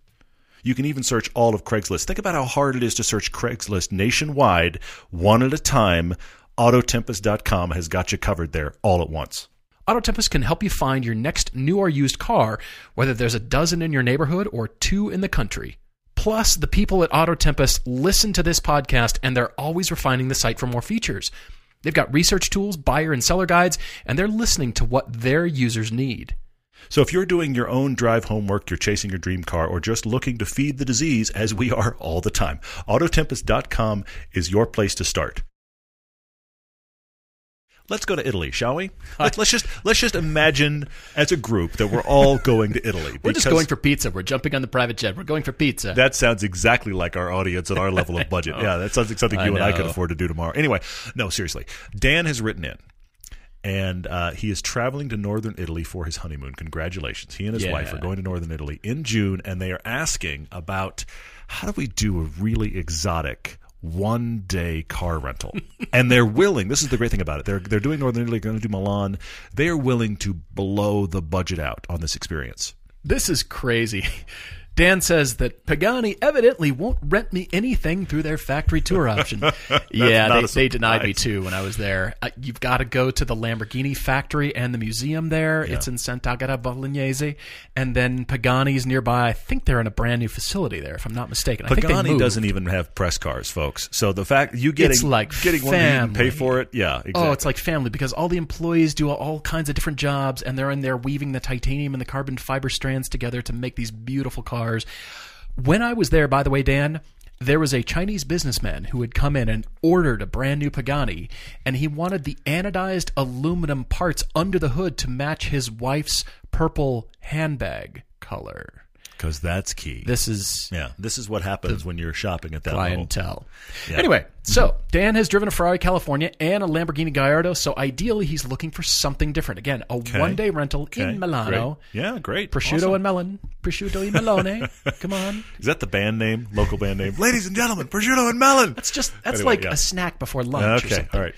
You can even search all of Craigslist. Think about how hard it is to search Craigslist nationwide, one at a time. Autotempest.com has got you covered there all at once.
Auto Tempest can help you find your next new or used car, whether there's a dozen in your neighborhood or two in the country. Plus, the people at Auto Tempest listen to this podcast and they're always refining the site for more features. They've got research tools, buyer and seller guides, and they're listening to what their users need.
So if you're doing your own drive homework, you're chasing your dream car, or just looking to feed the disease, as we are all the time, Autotempest.com is your place to start. Let's go to Italy, shall we? [LAUGHS] Let's, let's just let's just imagine as a group that we're all going to Italy.
We're just going for pizza. We're jumping on the private jet. We're going for pizza.
That sounds exactly like our audience and our level of budget. [LAUGHS] Yeah, that sounds like something
I
you and I could afford to do tomorrow. Anyway, no, seriously. Dan has written in, and uh, he is traveling to northern Italy for his honeymoon. Congratulations. He and his
Yeah.
wife are going to northern Italy in June, and they are asking about how do we do a really exotic one day car rental [LAUGHS] and they're willing this is the great thing about it they're they're doing northern italy going to do milan they are willing to blow the budget out on this experience
This is crazy. Dan says that Pagani evidently won't rent me anything through their factory tour [LAUGHS] option. yeah, they, they denied me too when I was there. Uh, you've got to go to the Lamborghini factory and the museum there. It's in Sant'Agata Bolognese, and then Pagani's nearby. I think they're in a brand new facility there, if I'm not mistaken. I think they
Pagani doesn't even have press cars, folks. So the fact you getting
It's like
getting one that you pay for it, yeah, exactly.
Oh, it's like family because all the employees do all kinds of different jobs and they're in there weaving the titanium and the carbon fiber strands together to make these beautiful cars. When I was there, by the way, Dan, there was a Chinese businessman who had come in and ordered a brand new Pagani, and he wanted the anodized aluminum parts under the hood to match his wife's purple handbag color.
Because that's key.
This is
yeah, this is what happens when you're shopping at that
clientele.
Yeah.
Anyway, mm-hmm. so Dan has driven a Ferrari California and a Lamborghini Gallardo, so ideally he's looking for something different. Again, a one day rental
Okay,
in Milano.
great. Yeah, great.
Prosciutto
Awesome.
and melon. Prosciutto e melone. [LAUGHS] Come on.
Is that the band name? Local band name? Ladies and gentlemen, prosciutto and melon.
That's just that's
Anyway,
like
yeah.
a snack before lunch
Okay, all right.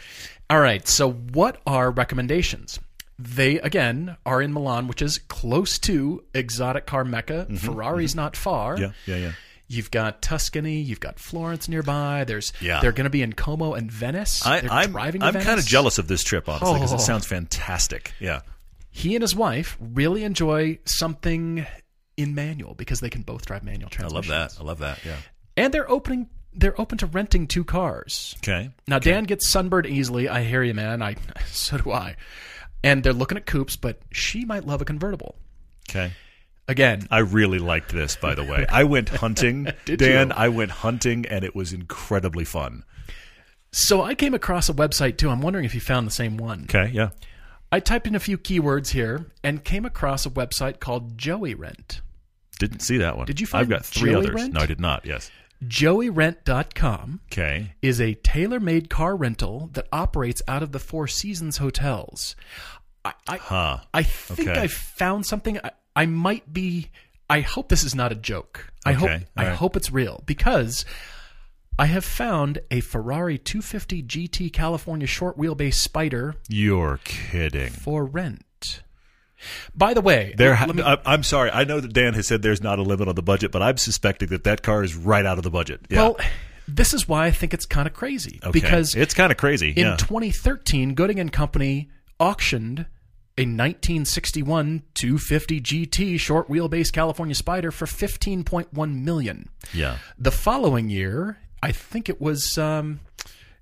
All right. So what are recommendations? They again are in Milan, which is close to exotic car mecca. Ferrari's not far.
Mm-hmm, Yeah, yeah, yeah.
You've got Tuscany, you've got Florence nearby. There's
Yeah.
they're going to be in Como and Venice.
I,
they're
I'm, I'm kind of jealous of this trip, honestly, because
Oh.
it sounds fantastic. Yeah.
He and his wife really enjoy something in manual because they can both drive manual transmissions.
I love that. I love that. Yeah.
And they're opening they're open to renting two cars.
Okay.
Now Dan gets sunburned easily. I hear you, man. I [LAUGHS] so do I. And they're looking at coupes, but she might love a convertible.
Okay.
Again,
I really liked this, by the way. I went [LAUGHS] hunting, Dan.
you?
I went hunting, and it was incredibly fun.
so I came across a website too. I'm wondering if you found the same one.
Okay. Yeah.
I typed in a few keywords here and came across a website called Joey Rent.
Didn't see that one.
Did you find
I've got three
Joey
others.
Rent?
No, I did not. Yes.
JoeyRent.com
Okay.
is a tailor-made car rental that operates out of the Four Seasons hotels. I I,
Huh.
I think
Okay.
I found something. I, I might be. I hope this is not a joke. I hope.
Okay,
I
all right.
hope it's real because I have found a Ferrari 250 GT California short wheelbase Spider
You're kidding.
for rent. By the way,
There,
let me-
I, I'm sorry. I know that Dan has said there's not a limit on the budget, but I'm suspecting that that car is right out of the budget. Yeah.
well, this is why I think it's kind of crazy
Okay.
because
it's kind of crazy.
In
yeah.
2013, Gooding and Company auctioned a 1961 250 GT short wheelbase California Spider for 15.1 million.
yeah.
The following year, I think it was um,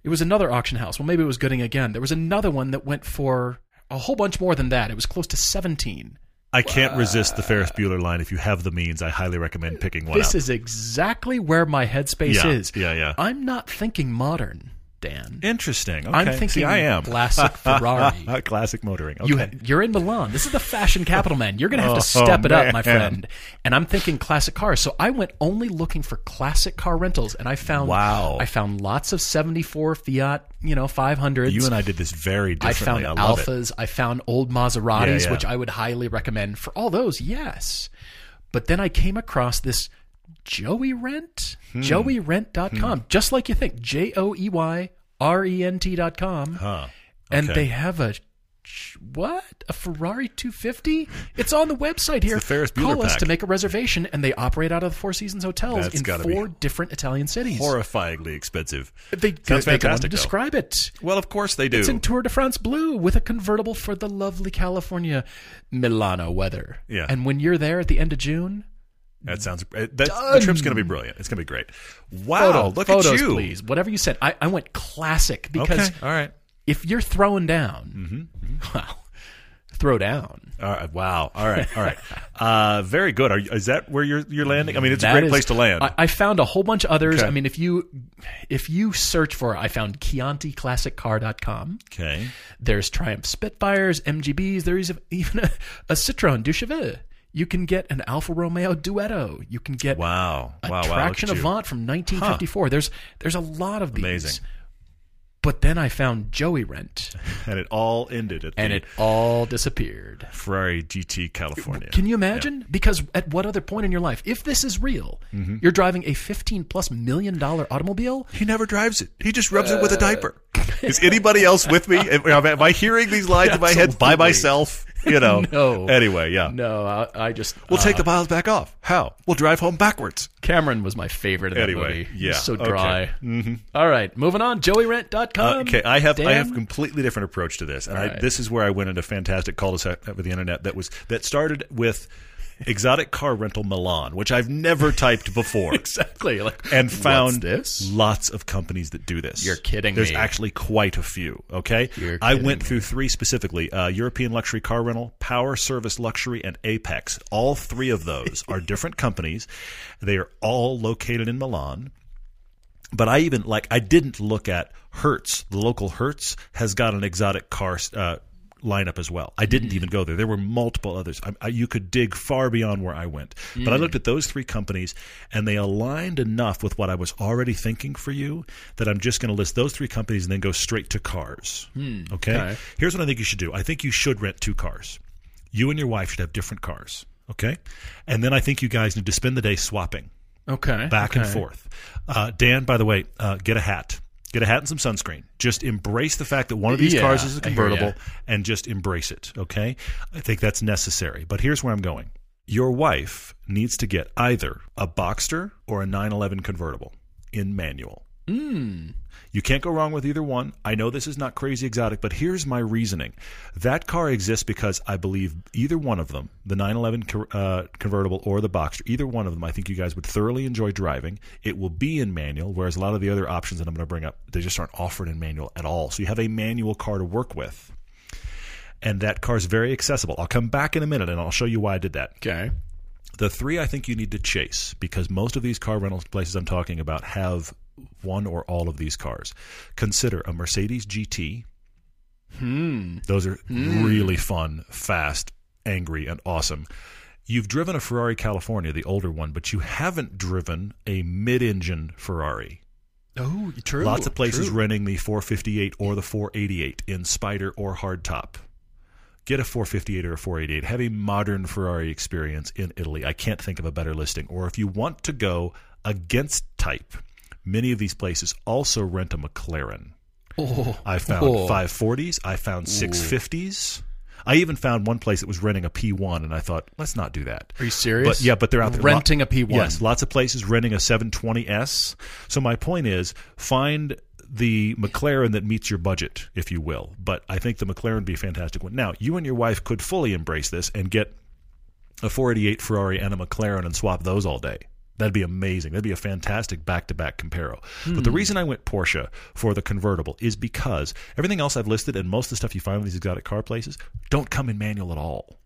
it was another auction house. Well, maybe it was Gooding again. There was another one that went for a whole bunch more than that. It was close to 17.
I can't resist the Ferris Bueller line. If you have the means, I highly recommend picking one
This
up.
is exactly where my headspace
Yeah,
is.
yeah, yeah.
I'm not thinking modern, Dan.
Interesting. Okay.
I'm thinking
See, I am.
classic [LAUGHS] Ferrari.
Classic motoring. Okay.
You you're in Milan. This is the fashion capital, man. You're going to have to
Oh,
step it up, my friend. And I'm thinking classic cars. So I went only looking for classic car rentals, and I found
Wow.
I found lots of '74 Fiat, you know, 500s.
you and I did this very
I
differently.
found
I, love it.
I found old Maseratis,
Yeah, yeah.
which I would highly recommend for all those. Yes, but then I came across this Joey Rent,
Hmm.
JoeyRent.com, just like you think, J O E Y R E N T dot com,
Huh.
and they have a what a Ferrari 250. It's on the website here.
the
Call us
pack.
to make a reservation, and they operate out of the Four Seasons hotels
That's
in four different Italian cities.
Horrifyingly expensive.
They,
Sounds
they to
fantastic, though.
describe it.
Well, of course they do.
It's in Tour de France blue with a convertible for the lovely California Milano weather.
Yeah.
And when you're there at the end of June,
that sounds. uh, That, the trip's going to be brilliant. It's going to be great. Wow!
photo,
look
photos,
at you.
please. Whatever you said. I, I went classic because
Okay. All right.
if you're throwing down,
Mm-hmm. [LAUGHS]
wow, throw down.
All right. Wow. All right. All right. [LAUGHS] Uh, very good. Are you, is that where you're you're landing? I mean, it's a great
is-
place to land.
I, I found a whole bunch of others.
Okay.
I mean, if you if you search for, I found ChiantiClassicCar.com.
okay.
There's Triumph Spitfires, MGBs. There is even a, a Citroen Deux Chevaux. You can get an Alfa Romeo Duetto. You can get
Wow.
a
wow. Wow.
Traction
you.
Avant from 1954. There's there's a lot of these.
Amazing.
But then I found Joey Rent, [LAUGHS]
And it all ended at
and it all disappeared.
Ferrari GT California.
Can you imagine? Because at what other point in your life, if this is real,
Mm-hmm.
you're driving a 15 plus million dollar automobile.
He never drives it. He just rubs it with a diaper. Is anybody else with me? Am, [LAUGHS] am I hearing these lines in my head by myself? [LAUGHS] you know.
No.
Anyway, yeah.
No, I, I just
We'll
uh,
take the miles back off. How? We'll drive home backwards.
Cameron was my favorite in that
Anyway,
movie.
yeah,
so
okay.
dry. Mm-hmm. All right, moving on. JoeyRent.com.
Okay, I have I have a completely different approach to this, and I,
right.
this is where I went into fantastic cul-de-sac with the internet that was that started with exotic car rental Milan, which I've never typed before. [LAUGHS]
exactly like
and found
this.
lots of companies that do this.
You're kidding
There's
me.
actually quite a few. Okay,
You're
I went through three specifically: uh, European luxury car rental, Power Service Luxury, and Apex. All three of those are [LAUGHS] different companies. They are all located in Milan. But I even like I didn't look at Hertz. The local Hertz has got an exotic car uh, lineup as well. I didn't even go there. There were multiple others. I, I, you could dig far beyond where I went. But I looked at those three companies, and they aligned enough with what I was already thinking for you that I'm just going to list those three companies and then go straight to cars. okay?
okay.
Here's what I think you should do. I think you should rent two cars. You and your wife should have different cars. Okay, and then I think you guys need to spend the day swapping
Okay.
back and forth. Uh, Dan, by the way, uh, get a hat. Get a hat and some sunscreen. Just embrace the fact that one of these
Yeah,
cars is a convertible and just embrace it, okay? I think that's necessary. But here's where I'm going. Your wife needs to get either a Boxster or a 911 convertible in manual.
Mm.
You can't go wrong with either one. I know this is not crazy exotic, but here's my reasoning. That car exists because I believe either one of them, the 911 uh, convertible or the Boxster, either one of them, I think you guys would thoroughly enjoy driving. It will be in manual, whereas a lot of the other options that I'm going to bring up, they just aren't offered in manual at all. So you have a manual car to work with. And that car is very accessible. I'll come back in a minute and I'll show you why I did that.
Okay.
The three I think you need to chase because most of these car rental places I'm talking about have one or all of these cars. Consider a Mercedes GT.
Hmm.
Those are really fun, fast, angry, and awesome. You've driven a Ferrari California, the older one, but you haven't driven a mid-engine Ferrari.
Oh, true.
Lots of places
true.
renting the 458 or the 488 in Spider or hardtop. Get a 458 or a 488. Have a modern Ferrari experience in Italy. I can't think of a better listing. Or if you want to go against type, many of these places also rent a McLaren.
Oh,
I found
oh.
540s. I found 650s. I even found one place that was renting a P1, and I thought, let's not do that.
Are you serious?
But yeah, but they're out there
renting a P1.
Yes, lots of places renting a 720s. So my point is, find the McLaren that meets your budget, if you will. But I think the McLaren would be a fantastic one. Now, you and your wife could fully embrace this and get a 488 Ferrari and a McLaren and swap those all day. That'd be amazing. That'd be a fantastic back-to-back comparo. But the reason I went Porsche for the convertible is because everything else I've listed and most of the stuff you find in these exotic car places don't come in manual at all.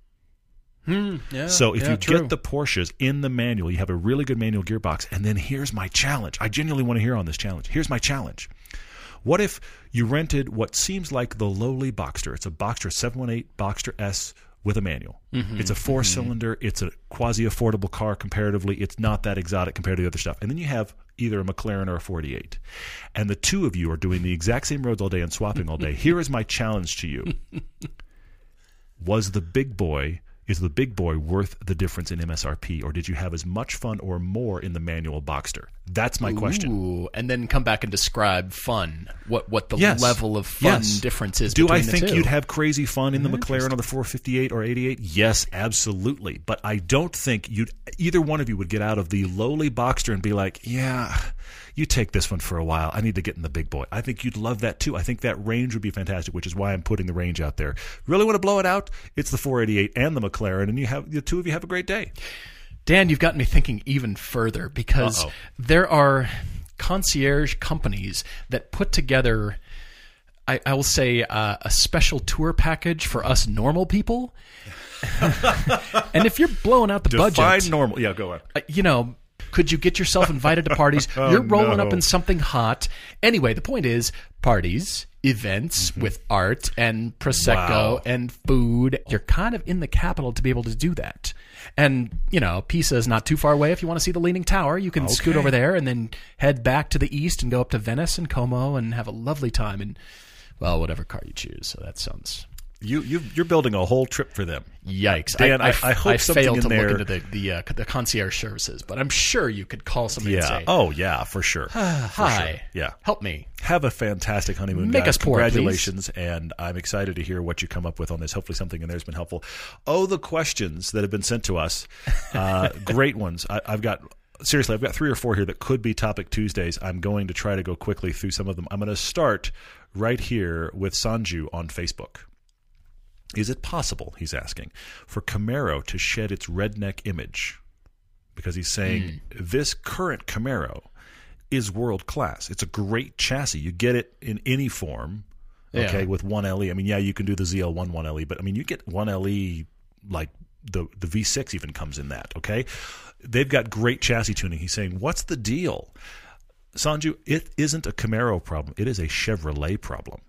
Hmm, yeah,
So if
yeah,
you
true.
get the Porsches in the manual, you have a really good manual gearbox. And then here's my challenge. I genuinely want to hear on this challenge. Here's my challenge. What if you rented what seems like the lowly Boxster? It's a Boxster 718 Boxster S with a manual.
Mm-hmm,
It's a four cylinder. It's a quasi affordable car comparatively. It's not that exotic compared to the other stuff. And then you have either a McLaren or a 48. And the two of you are doing the exact same roads all day and swapping all day. [LAUGHS] Here is my challenge to you [LAUGHS] was the big boy is the big boy worth the difference in MSRP or did you have as much fun or more in the manual Boxster? That's my question.
And then come back and describe fun. What what the
Yes.
level of fun
Yes.
difference is.
Do I think
two.
you'd have crazy fun in the McLaren or the 458 or 88? Yes, absolutely. But I don't think you'd either one of you would get out of the lowly Boxster and be like, "Yeah, you take this one for a while. I need to get in the big boy." I think you'd love that too. I think that range would be fantastic, which is why I'm putting the range out there. Really want to blow it out? It's the 488 and the McLaren and you have the two of you have a great day.
Dan, you've gotten me thinking even further because
Uh-oh.
there are concierge companies that put together, I, I will say, uh, a special tour package for us normal people. [LAUGHS] and if you're blowing out the
Define
budget,
normal. Yeah, go on.
uh, you know, could you get yourself invited to parties? [LAUGHS] You're rolling
Oh, no.
up in something hot. Anyway, the point is parties, events with art and prosecco
Mm-hmm. Wow.
and food. You're kind of in the capital to be able to do that. And, you know, Pisa is not too far away. If you want to see the Leaning Tower, you can scoot over there and then head back to the east and go up to Venice and Como and have a lovely time in, well, whatever car you choose. So that sounds
You you you're building a whole trip for them.
Yikes!
Dan, I- I hope something
failed to
there-
look into the the, uh, the concierge services, but I'm sure you could call somebody
Yeah.
and say,
Oh yeah, for sure. [SIGHS]
for "Hi,
Yeah.
help me."
Have a fantastic honeymoon,
Make
guys.
us poor, please.
Congratulations, and I'm excited to hear what you come up with on this. Hopefully, something in there has been helpful. Oh, the questions that have been sent to us, uh, [LAUGHS] great ones. I, I've got seriously, I've got three or four here that could be topic Tuesdays. I'm going to try to go quickly through some of them. I'm going to start right here with Sanju on Facebook. Is it possible, he's asking, for Camaro to shed its redneck image? Because he's saying hmm. this current Camaro is world class. It's a great chassis. You get it in any form, okay,
Yeah.
with one LE. I mean, yeah, you can do the ZL1 one LE, but I mean, you get one LE like the the V6 even comes in that, okay? They've got great chassis tuning. He's saying, "What's the deal?" Sanju, it isn't a Camaro problem. It is a Chevrolet problem.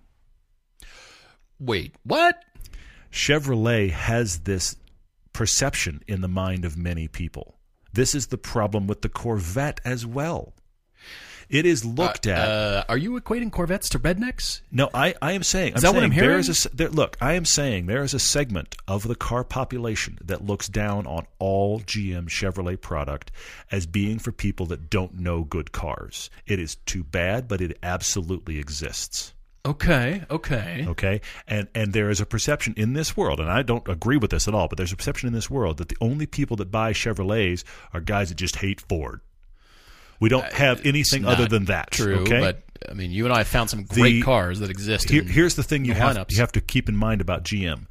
Wait, what?
Chevrolet has this perception in the mind of many people. This is the problem with the Corvette as well. It is looked at.
Uh, are you equating Corvettes to rednecks?
No, I, I am saying.
Is that what I'm hearing?
is a there, look, I am saying there is a segment of the car population that looks down on all GM Chevrolet product as being for people that don't know good cars. It is too bad, but it absolutely exists.
Okay, okay.
Okay, and and there is a perception in this world, and I don't agree with this at all, but there's a perception in this world that the only people that buy Chevrolets are guys that just hate Ford. We don't uh, have anything other than that.
True,
okay?
but I mean, you and I have found some great
The-
cars that exist.
Here,
in
here's the thing you
the
have
lineups.
you have to keep in mind about GM.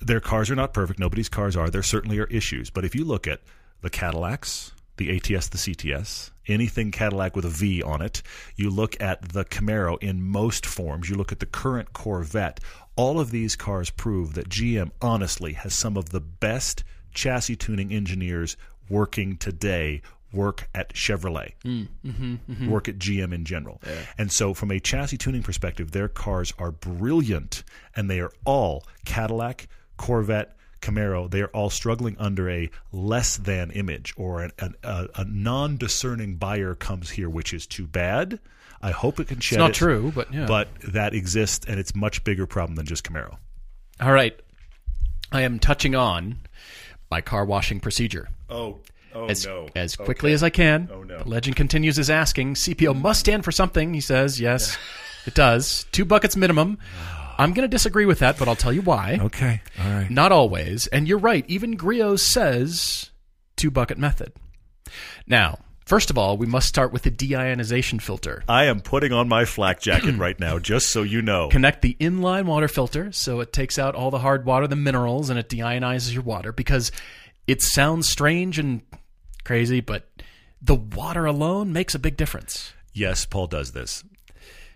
Their cars are not perfect. Nobody's cars are. There certainly are issues. But if you look at the Cadillacs, the ATS, the CTS, anything Cadillac with a V on it, you look at the Camaro in most forms, you look at the current Corvette, all of these cars prove that GM honestly has some of the best chassis tuning engineers working today work at Chevrolet, mm, mm-hmm, mm-hmm. work at GM in general. And so, from a chassis tuning perspective, their cars are brilliant, and they are all Cadillac, Corvette, Camaro. They are all struggling under a less than image, or an, an, a, a non discerning buyer comes here, which is too bad. I hope it can shed
It's not
it,
true, but yeah.
But that exists, and it's much bigger problem than just Camaro.
All right, I am touching on my car washing procedure.
Oh, oh
as, as quickly as I can.
Oh, no.
The legend continues his asking. CPO must stand for something, he says. Yes, [LAUGHS] it does. Two buckets minimum. Ah. I'm going to disagree with that, but I'll tell you why.
Okay, all right.
Not always. And you're right. Even Griot says two bucket method. Now, first of all, we must start with the deionization filter.
I am putting on my flak jacket [CLEARS THROAT] right now, just so you know.
Connect the inline water filter so it takes out all the hard water, the minerals, and it deionizes your water because it sounds strange and crazy, but the water alone makes a big difference.
Yes, Paul does this.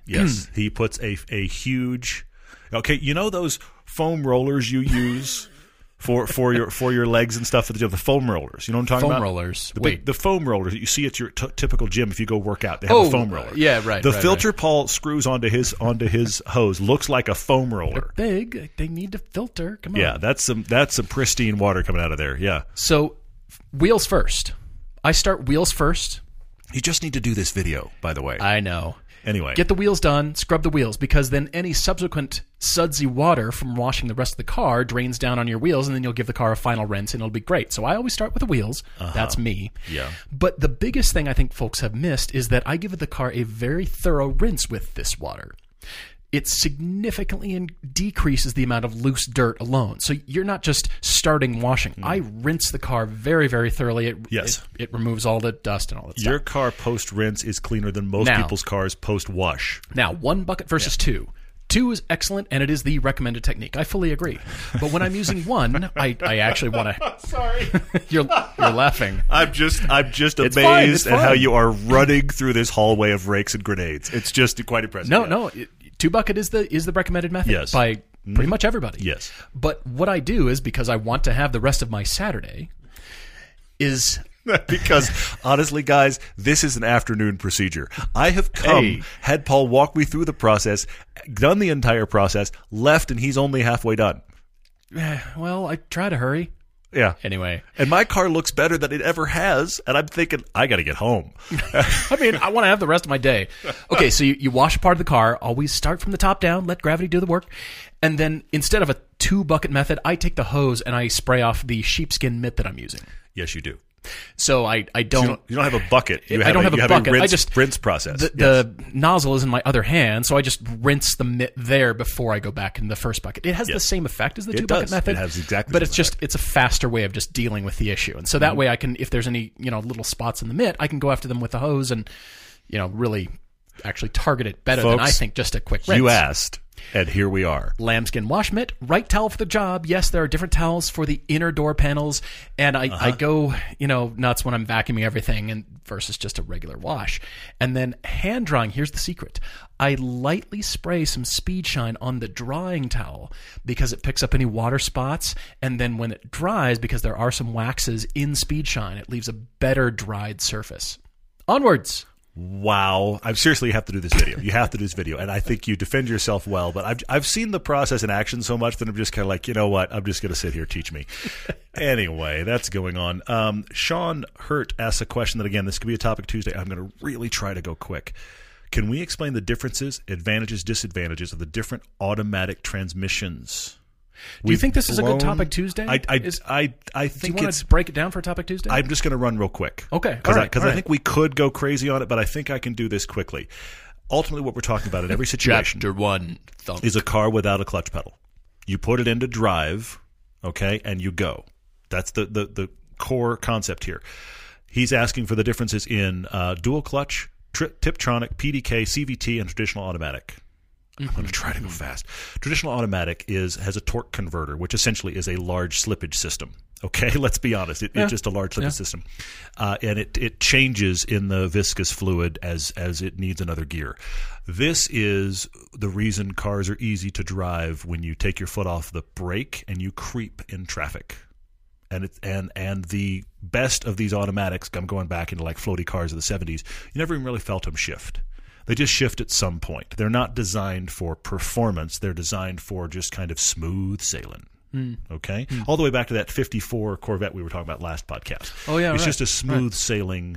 Yes, hmm. he puts a a huge. Okay, you know those foam rollers you use for for your for your legs and stuff. The foam rollers. You know what I'm talking
Foam
about?
Foam rollers.
The,
Wait.
big, the foam rollers that you see at your t- typical gym if you go work out. They have
Oh,
a foam roller.
yeah, right,
The
right,
filter Paul screws onto his onto his hose looks like a foam roller.
Big. They need to filter. Come on.
Yeah, that's some that's some pristine water coming out of there. Yeah,
So, wheels first. I start wheels first.
you just need to do this video, by the way.
I know.
anyway,
Get the wheels done, scrub the wheels, because then any subsequent sudsy water from washing the rest of the car drains down on your wheels, and then you'll give the car a final rinse, and it'll be great. So I always start with the wheels. Uh-huh. That's me.
Yeah.
But the biggest thing I think folks have missed is that I give the car a very thorough rinse with this water. It significantly in- decreases the amount of loose dirt alone. So you're not just starting washing. Mm. I rinse the car very, very thoroughly. It,
Yes.
it, it removes all the dust and all that stuff.
your car post rinse is cleaner than most
Now-
people's cars post wash.
Now, one bucket versus two. Two is excellent, and it is the recommended technique. I fully agree. But when I'm using one, I, I actually want to. [LAUGHS]
Sorry. [LAUGHS]
You're you're laughing.
I'm just I'm just
It's
amazed
fine, it's
at how
fine.
you are running through this hallway of rakes and grenades. It's just quite impressive.
No,
Yeah.
no. it- Two bucket is the is the recommended method
Yes.
by pretty mm. much everybody.
Yes.
But what I do is because I want to have the rest of my Saturday is [LAUGHS]
because honestly, guys, this is an afternoon procedure. I have come,
Hey.
had Paul walk me through the process, done the entire process, left, and he's only halfway done. [SIGHS]
well, I try to hurry.
Yeah.
Anyway,
And my car looks better than it ever has, and I'm thinking I got to get home. [LAUGHS]
I mean, I want to have the rest of my day. Okay, so you, you wash part of the car. Always start from the top down. Let gravity do the work. And then instead of a two bucket method, I take the hose and I spray off the sheepskin mitt that I'm using.
yes, you do.
So I, I don't.
don't, you don't have a bucket. You
I don't have
you
a bucket.
rinse,
I just
rinse process.
The, the nozzle is in my other hand, so I just rinse the mitt there before I go back in the first bucket. It has the same effect as the
It
two bucket method.
It has exactly
but it's just it's a faster way of just dealing with the issue, and so
Mm-hmm.
that way I can, if there's any you know little spots in the mitt, I can go after them with the hose and you know really actually target it better than I think just a quick rinse.
you asked, and here we are.
lambskin wash mitt, right towel for the job. Yes, there are different towels for the inner door panels, and I,
Uh-huh.
I go you know nuts when I'm vacuuming everything and versus just a regular wash. And then hand drying. Here's the secret: I lightly spray some speed shine on the drying towel because it picks up any water spots, and then when it dries, because there are some waxes in speed shine, it leaves a better dried surface. Onwards.
Wow. I seriously have to do this video. You have to do this video. And I think you defend yourself well, but I've, I've seen the process in action so much that I'm just kind of like, you know what? I'm just going to sit here, teach me. [LAUGHS] anyway, that's going on. Um, Sean Hurt asks a question that, again, this could be a topic Tuesday. I'm going to really try to go quick. Can we explain the differences, advantages, disadvantages of the different automatic transmissions?
Do you think this is a good topic Tuesday?
I, I,
Is-
I, I
Do you
think
want
it's
to break it down for topic Tuesday?
I'm just going to run real quick.
Okay,
Because
all
I,
right,
'cause
all
I think we could go crazy on it, but I think I can do this quickly. Ultimately, what we're talking about in every situation chapter
one. Thump.
is a car without a clutch pedal. You put it into drive, okay, and you go. That's the, the, the core concept here. He's asking for the differences in uh, dual clutch, tri- Tiptronic, PDK, CVT, and traditional automatic. I'm going to try to go fast. Traditional automatic is has a torque converter, which essentially is a large slippage system. Okay, [LAUGHS] let's be honest. It, It's just a large slippage system, uh, and it it changes in the viscous fluid as as it needs another gear. This is the reason cars are easy to drive when you take your foot off the brake and you creep in traffic and it, and and the best of these automatics, I'm going back into like floaty cars of the 70s. You never even really felt them shift. They just shift at some point. They're not designed for performance. They're designed for just kind of smooth sailing. Hmm. Okay, hmm. all the way back to that '54 Corvette we were talking about last podcast.
Oh, yeah,
it's
right.
just a smooth sailing.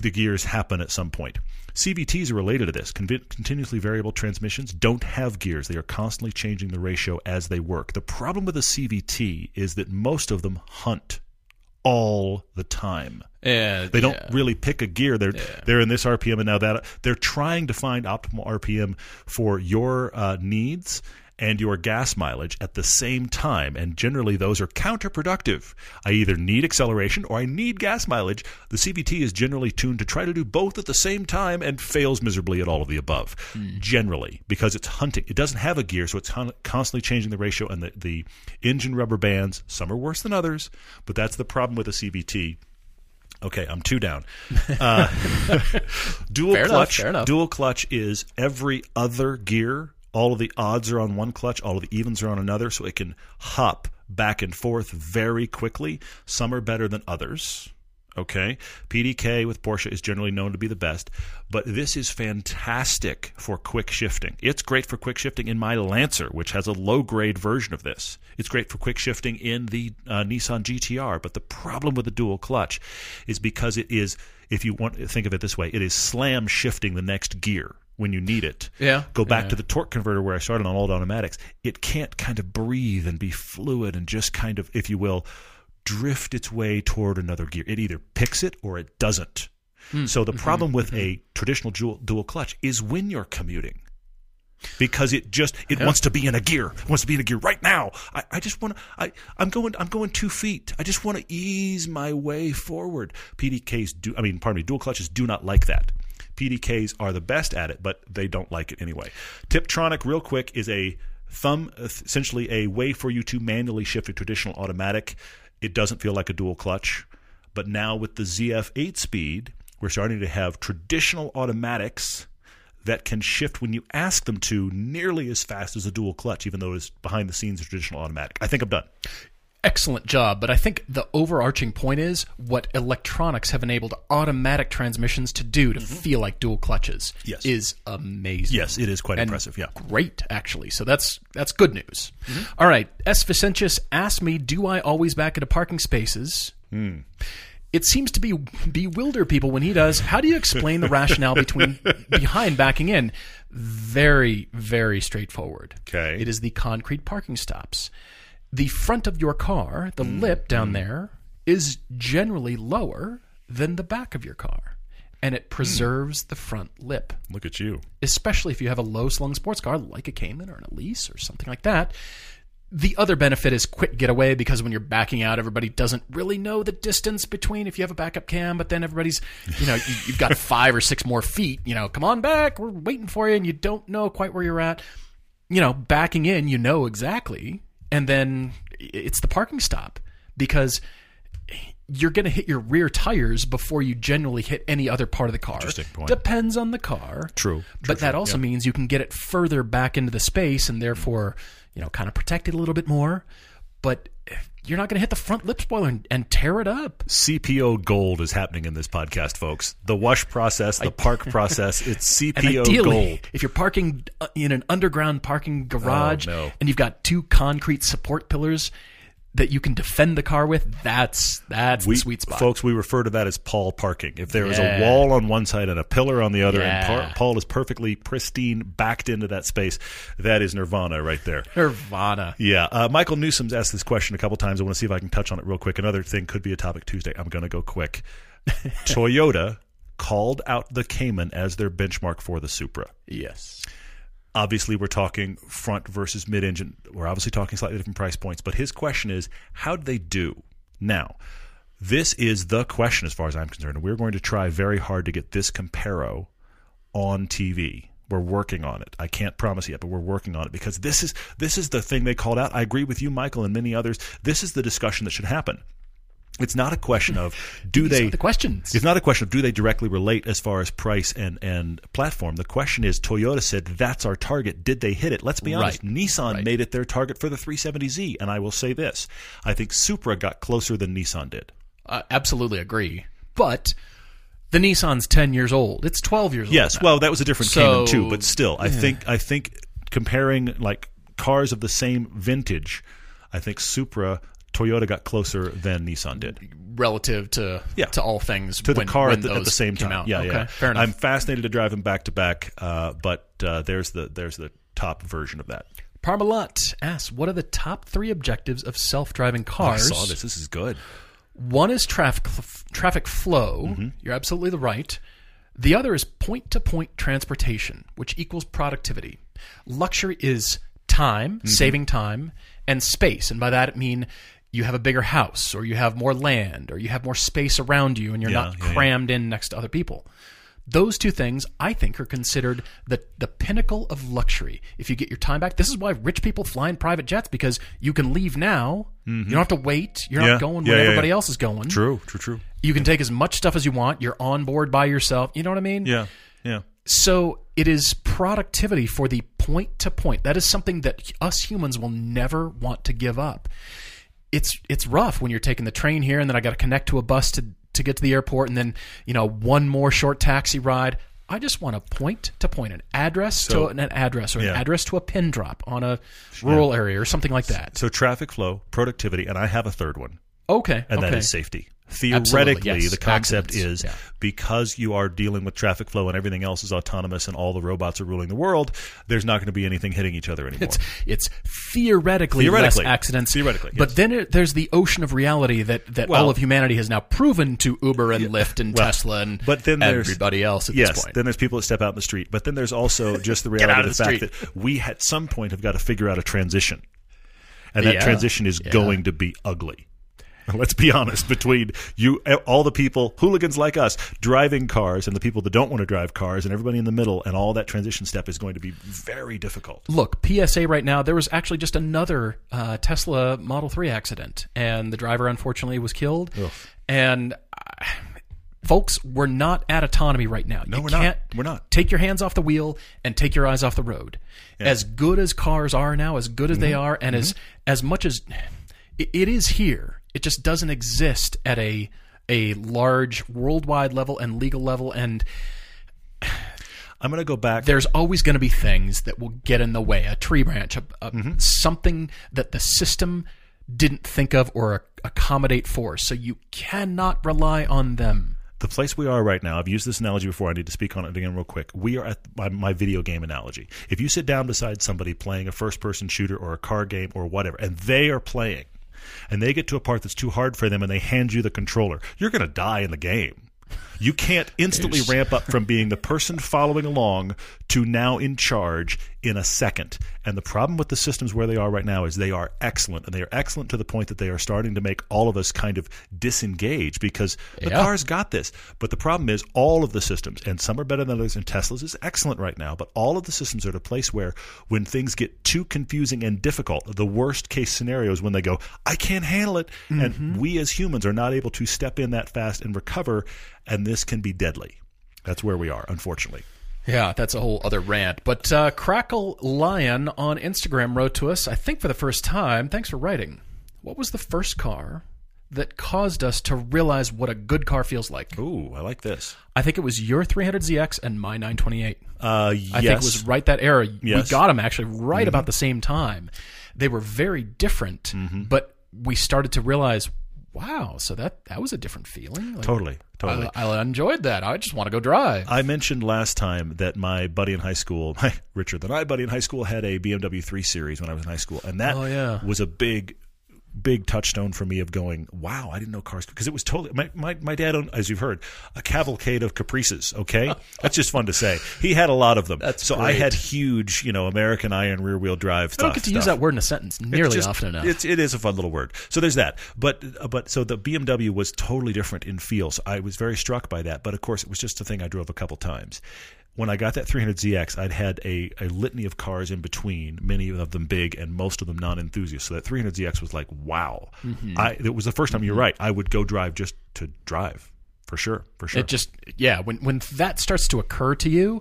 The gears happen at some point. CVTs are related to this. Convi- continuously variable transmissions don't have gears. They are constantly changing the ratio as they work. The problem with a CVT is that most of them hunt all the time.
Yeah,
They don't really pick a gear. They're they're in this RPM and now that. They're trying to find optimal RPM for your uh, needs and your gas mileage at the same time. And generally, those are counterproductive. I either need acceleration or I need gas mileage. The CVT is generally tuned to try to do both at the same time and fails miserably at all of the above. Generally, because it's hunting. It doesn't have a gear, so it's con- constantly changing the ratio. And the, the engine rubber bands, some are worse than others, but that's the problem with a CVT. Okay, I'm two down. [LAUGHS] Uh, [LAUGHS] dual
Fair enough,
clutch.
fair enough.
Dual clutch is every other gear. All of the odds are on one clutch. All of the evens are on another, so it can hop back and forth very quickly. Some are better than others. Okay, PDK with Porsche is generally known to be the best, but this is fantastic for quick shifting. It's great for quick shifting in my Lancer, which has a low grade version of this. It's great for quick shifting in the uh, Nissan GTR, but the problem with the dual clutch is because it is, if you want to think of it this way, it is slam shifting the next gear when you need it.
Yeah.
Go back
Yeah.
to the torque converter where I started on all automatics. It can't kind of breathe and be fluid and just kind of, if you will, drift its way toward another gear. It either picks it or it doesn't.
Hmm.
So the problem
Mm-hmm.
with a traditional dual, dual clutch is when you're commuting. Because it just it wants to be in a gear, it wants to be in a gear right now. I, I just want to. I I'm going I'm going two feet. I just want to ease my way forward. PDKs do. I mean, pardon me. Dual clutches do not like that. PDKs are the best at it, but they don't like it anyway. Tiptronic, real quick, is a thumb, essentially a way for you to manually shift a traditional automatic. It doesn't feel like a dual clutch, but now with the ZF 8 speed, we're starting to have traditional automatics that can shift when you ask them to nearly as fast as a dual clutch, even though it's behind the scenes a traditional automatic. I think I'm done.
Excellent job. But I think the overarching point is what electronics have enabled automatic transmissions to do to mm-hmm. feel like dual clutches
Yes.
is amazing.
Yes, it is quite
And
impressive. Yeah.
Great, actually. So that's that's good news. Mm-hmm. All right. S. Vicentius asked me, "Do I always back into parking spaces?" Hmm. It seems to be bewilder people when he does. How do you explain the rationale between [LAUGHS] behind backing in? Very, very straightforward.
Okay.
It is the concrete parking stops. The front of your car, the mm-hmm. lip down mm-hmm. there, is generally lower than the back of your car, and it hmm. preserves the front lip
Look at you.
especially if you have a low slung sports car like a Cayman or an Elise or something like that. The other benefit is quick getaway because when you're backing out, everybody doesn't really know the distance between if you have a backup cam, but then everybody's, you know, you, you've got [LAUGHS] five or six more feet, you know, come on back, we're waiting for you, and you don't know quite where you're at. You know, backing in, you know exactly, and then it's the parking stop because you're going to hit your rear tires before you generally hit any other part of the car.
Interesting point.
Depends on the car.
True.
but that also means you can get it further back into the space and therefore, you know, kind of protect it a little bit more. But you're not going to hit the front lip spoiler and, and tear it up.
CPO gold is happening in this podcast, folks. The wash process, the park [LAUGHS] process, it's CPO
ideally,
gold.
if you're parking uh, in an underground parking garage
Oh, no.
and you've got two concrete support pillars that you can defend the car with, that's that's
We,
the sweet spot.
Folks, we refer to that as Paul parking. If there is
Yeah.
a wall on one side and a pillar on the other, and
Yeah.
Par- Paul is perfectly pristine, backed into that space, that is nirvana right there.
Nirvana.
Yeah, uh, Michael Newsom's asked this question a couple times. I want to see if I can touch on it real quick. Another thing could be a topic Tuesday. I'm going to go quick. [LAUGHS] Toyota called out the Cayman as their benchmark for the Supra.
Yes.
Obviously, we're talking front versus mid-engine. We're obviously talking slightly different price points. But his question is, how did they do? Now, this is the question as far as I'm concerned. We're going to try very hard to get this comparo on TV. We're working on it. I can't promise yet, but we're working on it because this is this is the thing they called out. I agree with you, Michael, and many others. This is the discussion that should happen. It's not a question of do they
the questions.
it's not a question of do they directly relate as far as price and, and platform. The question is Toyota said that's our target. Did they hit it? Let's be honest.
Right.
Nissan
Right.
made it their target for the 370Z. And I will say this I think Supra got closer than Nissan did.
I absolutely agree. But the Nissan's 10 years old. It's 12 years
Yes,
old. now.
well, that was a different
So-
Cayman too, but still, I think I think comparing like cars of the same vintage, I think Supra Toyota got closer than Nissan did.
relative to
Yeah.
to all things
to the car
when
at the, at the same time.
out.
Yeah,
okay,
yeah.
fair enough.
I'm fascinated to drive them back to back, uh, but uh, there's the there's the top version of that.
Parmalat asks, "What are the top three objectives of self-driving
I
cars?"
saw this. This is good.
One is traffic traffic flow.
Mm-hmm.
You're absolutely the right. The other is point-to-point transportation, which equals productivity. Luxury is time,
Mm-hmm.
saving time, and space, and by that I mean you have a bigger house, or you have more land, or you have more space around you, and you're
Yeah,
not
yeah, yeah.
crammed in next to other people. Those two things, I think, are considered the the pinnacle of luxury. If you get your time back, this is why rich people fly in private jets because you can leave now. You don't have to wait. You're
Mm-hmm. Yeah,
not going where
yeah, yeah,
everybody
yeah.
else is going.
True, true, true.
You can take as much stuff as you want. You're on board by yourself. You know what I mean?
Yeah, yeah.
So it is productivity for the point to point. That is something that us humans will never want to give up. It's it's rough when you're taking the train here and then I got to connect to a bus to to get to the airport and then you know one more short taxi ride. I just want a point to point, an address
So-
to an address, or
Yeah.
an address to a pin drop on a rural area or something like that.
So traffic flow, productivity, and I have a third one,
Okay,
and
okay.
that is safety. Theoretically,
yes.
the concept
Accidents,
is
yeah.
because you are dealing with traffic flow and everything else is autonomous and all the robots are ruling the world, there's not going to be anything hitting each other anymore.
It's it's theoretically,
Theoretically.
less accidents.
Theoretically,
but then it, there's the ocean of reality that, that
Well-
all of humanity has now proven to Uber and Lyft and
well,
Tesla and
but then there's-
everybody else at
yes,
this point.
then there's people that step out in the street, but then there's also [LAUGHS] just the reality
of
of the,
the
fact that we at some point have got to figure out a transition, and that
Yeah.
transition is going to be ugly. [LAUGHS] Let's be honest. Between you, all the people, hooligans like us, driving cars, and the people that don't want to drive cars, and everybody in the middle, and all that transition step is going to be very difficult.
Look, PSA right now, there was actually just another uh, Tesla Model 3 accident, and the driver unfortunately was killed. And uh, folks, we're not at autonomy right now. No, you
we're not.
can't
We're not.
Take your hands off the wheel and take your eyes off the road. As good as cars are now, as good as
Mm-hmm.
they are, and as as much as it is here. It just doesn't exist at a a large worldwide level and legal level and
I'm going to go back.
there's always going to be things that will get in the way a tree branch a, a,
Mm-hmm.
something that the system didn't think of or accommodate for so you cannot rely on them
the place we are right now, I've used this analogy before. I need to speak on it again real quick. We are at my, my video game analogy. If you sit down beside somebody playing a first person shooter or a car game or whatever, and they are playing, and they get to a part that's too hard for them and they hand you the controller, you're going to die in the game. You can't instantly ramp up from being the person following along to now in charge in a second. And the problem with the systems where they are right now is they are excellent. And they are excellent to the point that they are starting to make all of us kind of disengage because the
Yeah.
car's got this. But the problem is all of the systems, and some are better than others, and Tesla's is excellent right now, but all of the systems are at a place where when things get too confusing and difficult, the worst case scenario is when they go, I can't handle it. And mm-hmm. we as humans are not able to step in that fast and recover, and this can be deadly. That's where we are, unfortunately.
Yeah, that's a whole other rant. But uh, Crackle Lion on Instagram wrote to us, I think for the first time. Thanks for writing. What was the first car that caused us to realize what a good car feels like?
Ooh, I like this.
I think it was your 300ZX and my 928.
Uh, yes.
I think it was right that era.
Yes.
We got them actually right about the same time. They were very different, but we started to realize, wow, so that that was a different feeling. Like,
Totally, totally.
I, I enjoyed that. I just want to go drive.
I mentioned last time that my buddy in high school, [LAUGHS] my Richard, that I buddy in high school had a BMW 3 Series when I was in high school, and that
Oh, yeah.
was a big, big touchstone for me of going, wow, I didn't know cars because it was totally my, my my dad owned, as you've heard, a cavalcade of Caprices. Okay, [LAUGHS] that's just fun to say. He had a lot of them,
That's
so I had huge, you know, American iron rear wheel drive.
I don't get to use that word in a sentence nearly
just-
often enough.
It's it is a fun little word. So there's that. But uh, but so the BMW was totally different in feel. So I was very struck by that. But of course, it was just a thing I drove a couple times. When I got that 300ZX, I'd had a, a litany of cars in between, many of them big and most of them non-enthusiasts. So that 300ZX was like, wow.
Mm-hmm.
I it was the first time you're right. I would go drive just to drive for sure, for sure.
It just yeah, when when that starts to occur to you,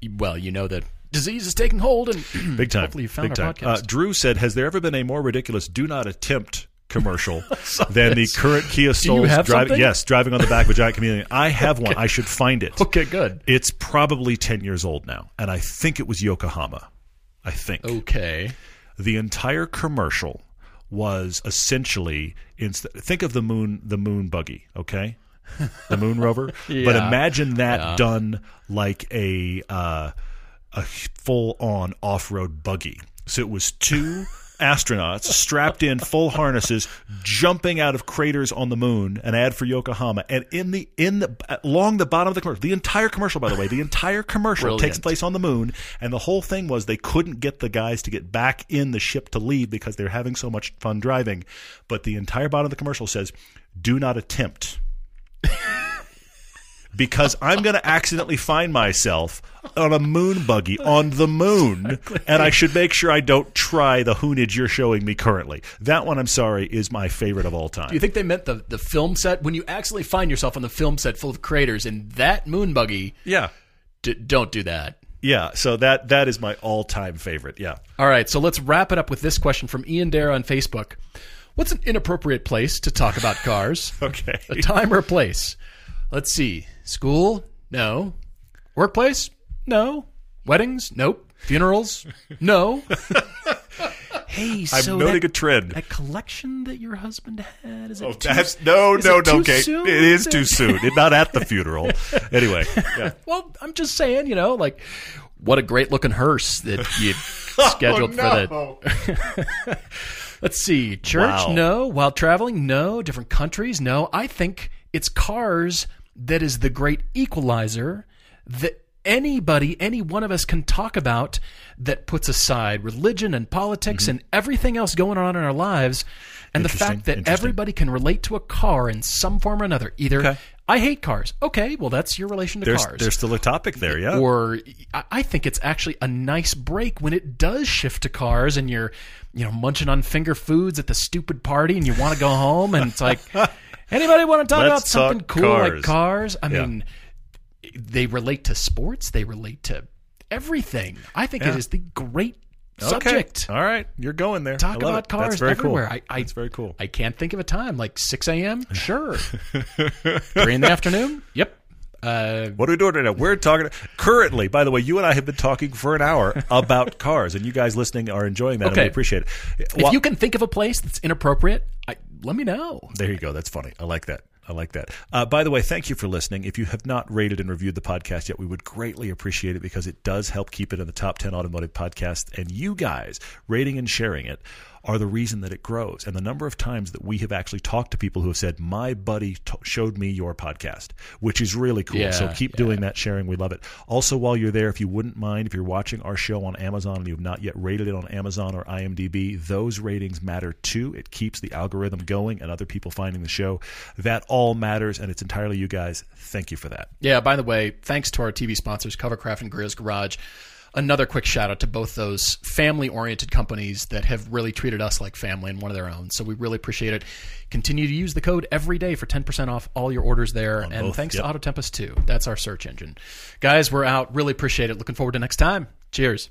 you- well, you know that disease is taking hold, and
Mm-hmm. Big time. [CLEARS THROAT]
Hopefully, you found
Big
our
time. Uh,
podcast.
Drew said, "Has there ever been a more ridiculous do not attempt commercial [LAUGHS] than the current Kia Soul
have
driving? Yes, driving on the back of a giant chameleon. I [LAUGHS] have one. I should find it.
okay, good.
It's probably ten years old now, and I think it was Yokohama. I think
Okay,
the entire commercial was essentially inst- think of the moon the moon buggy okay the moon rover [LAUGHS] but imagine that done like a uh, a full on off-road buggy so it was two astronauts strapped in full harnesses jumping out of craters on the moon an ad for Yokohama. And in the in the along the bottom of the commercial the entire commercial by the way the entire commercial takes place on the moon. And the whole thing was they couldn't get the guys to get back in the ship to leave because they're having so much fun driving. But the entire bottom of the commercial says do not attempt because I'm going to accidentally find myself on a moon buggy on the moon, and I should make sure I don't try the hoonage you're showing me currently. That one, I'm sorry, is my favorite of all time.
do you think they meant the the film set when you accidentally find yourself on the film set full of craters in that moon buggy?
yeah,
D- don't do that.
yeah. So that that is my all time favorite. Yeah.
All right, so let's wrap it up with this question from Ian Dare on Facebook. What's an inappropriate place to talk about cars? [LAUGHS]
Okay.
A time or a place? Let's see. School? No. Workplace? No. Weddings? Nope. Funerals? No. [LAUGHS] hey,
I'm
so
noting
that,
a trend.
that collection that your husband had is it
Oh,
too,
that's no, no, no, Kate.
soon?
It is too soon. [LAUGHS] It's not at the funeral. Anyway, yeah. [LAUGHS]
Well, I'm just saying, you know, like what a great looking hearse that you oh, scheduled for the Let's see. Church?
Wow.
No. While traveling? No. Different countries? No. I think it's cars that is the great equalizer that anybody, any one of us can talk about that puts aside religion and politics and everything else going on in our lives. And the
Mm-hmm.
Fact that everybody can relate to a car in some form or another. Either
Okay.
I hate cars. Okay, well that's your relation to
There's
cars
there's still a topic there. Yeah.
or I- I think it's actually a nice break when it does shift to cars and you're, you know, munching on finger foods at the stupid party and you want to go home and it's like, [LAUGHS] anybody want to talk
Let's
about something
talk
cool like
cars.
cars? I
Yeah.
mean, they relate to sports, they relate to everything. I think it
Yeah.
is the great subject.
Okay. All right, you're going there.
Talk about
it.
cars everywhere.
Cool.
I, I,
That's very cool.
I can't think of a time like 6 a.m. [LAUGHS] Sure. [LAUGHS] Three in the afternoon. Yep. Uh,
What are we doing right now? We're talking currently. By the way, you and I have been talking for an hour [LAUGHS] about cars, and you guys listening are enjoying that, and
Okay.
we appreciate it.
if you can think of a place that's inappropriate, I, let me know.
There you go. That's funny. I like that. I like that. Uh, by the way, thank you for listening. If you have not rated and reviewed the podcast yet, we would greatly appreciate it because it does help keep it in the top 10 automotive podcasts. And you guys rating and sharing it are the reason that it grows. And the number of times that we have actually talked to people who have said, My buddy t- showed me your podcast, which is really cool.
Yeah,
so keep doing that, sharing. We love it. Also, while you're there, if you wouldn't mind, if you're watching our show on Amazon and you have not yet rated it on Amazon or IMDb, those ratings matter too. It keeps the algorithm going and other people finding the show. That all matters, and it's entirely you guys. Thank you for that.
Yeah, by the way, thanks to our TV sponsors, Covercraft and Griot's Garage. Another quick shout out to both those family oriented companies that have really treated us like family and one of their own. So we really appreciate it. Continue to use the code every day for 10% off all your orders there. and
both,
thanks
yep.
to Auto Tempest too. That's our search engine. Guys, we're out. Really appreciate it. Looking forward to next time. Cheers.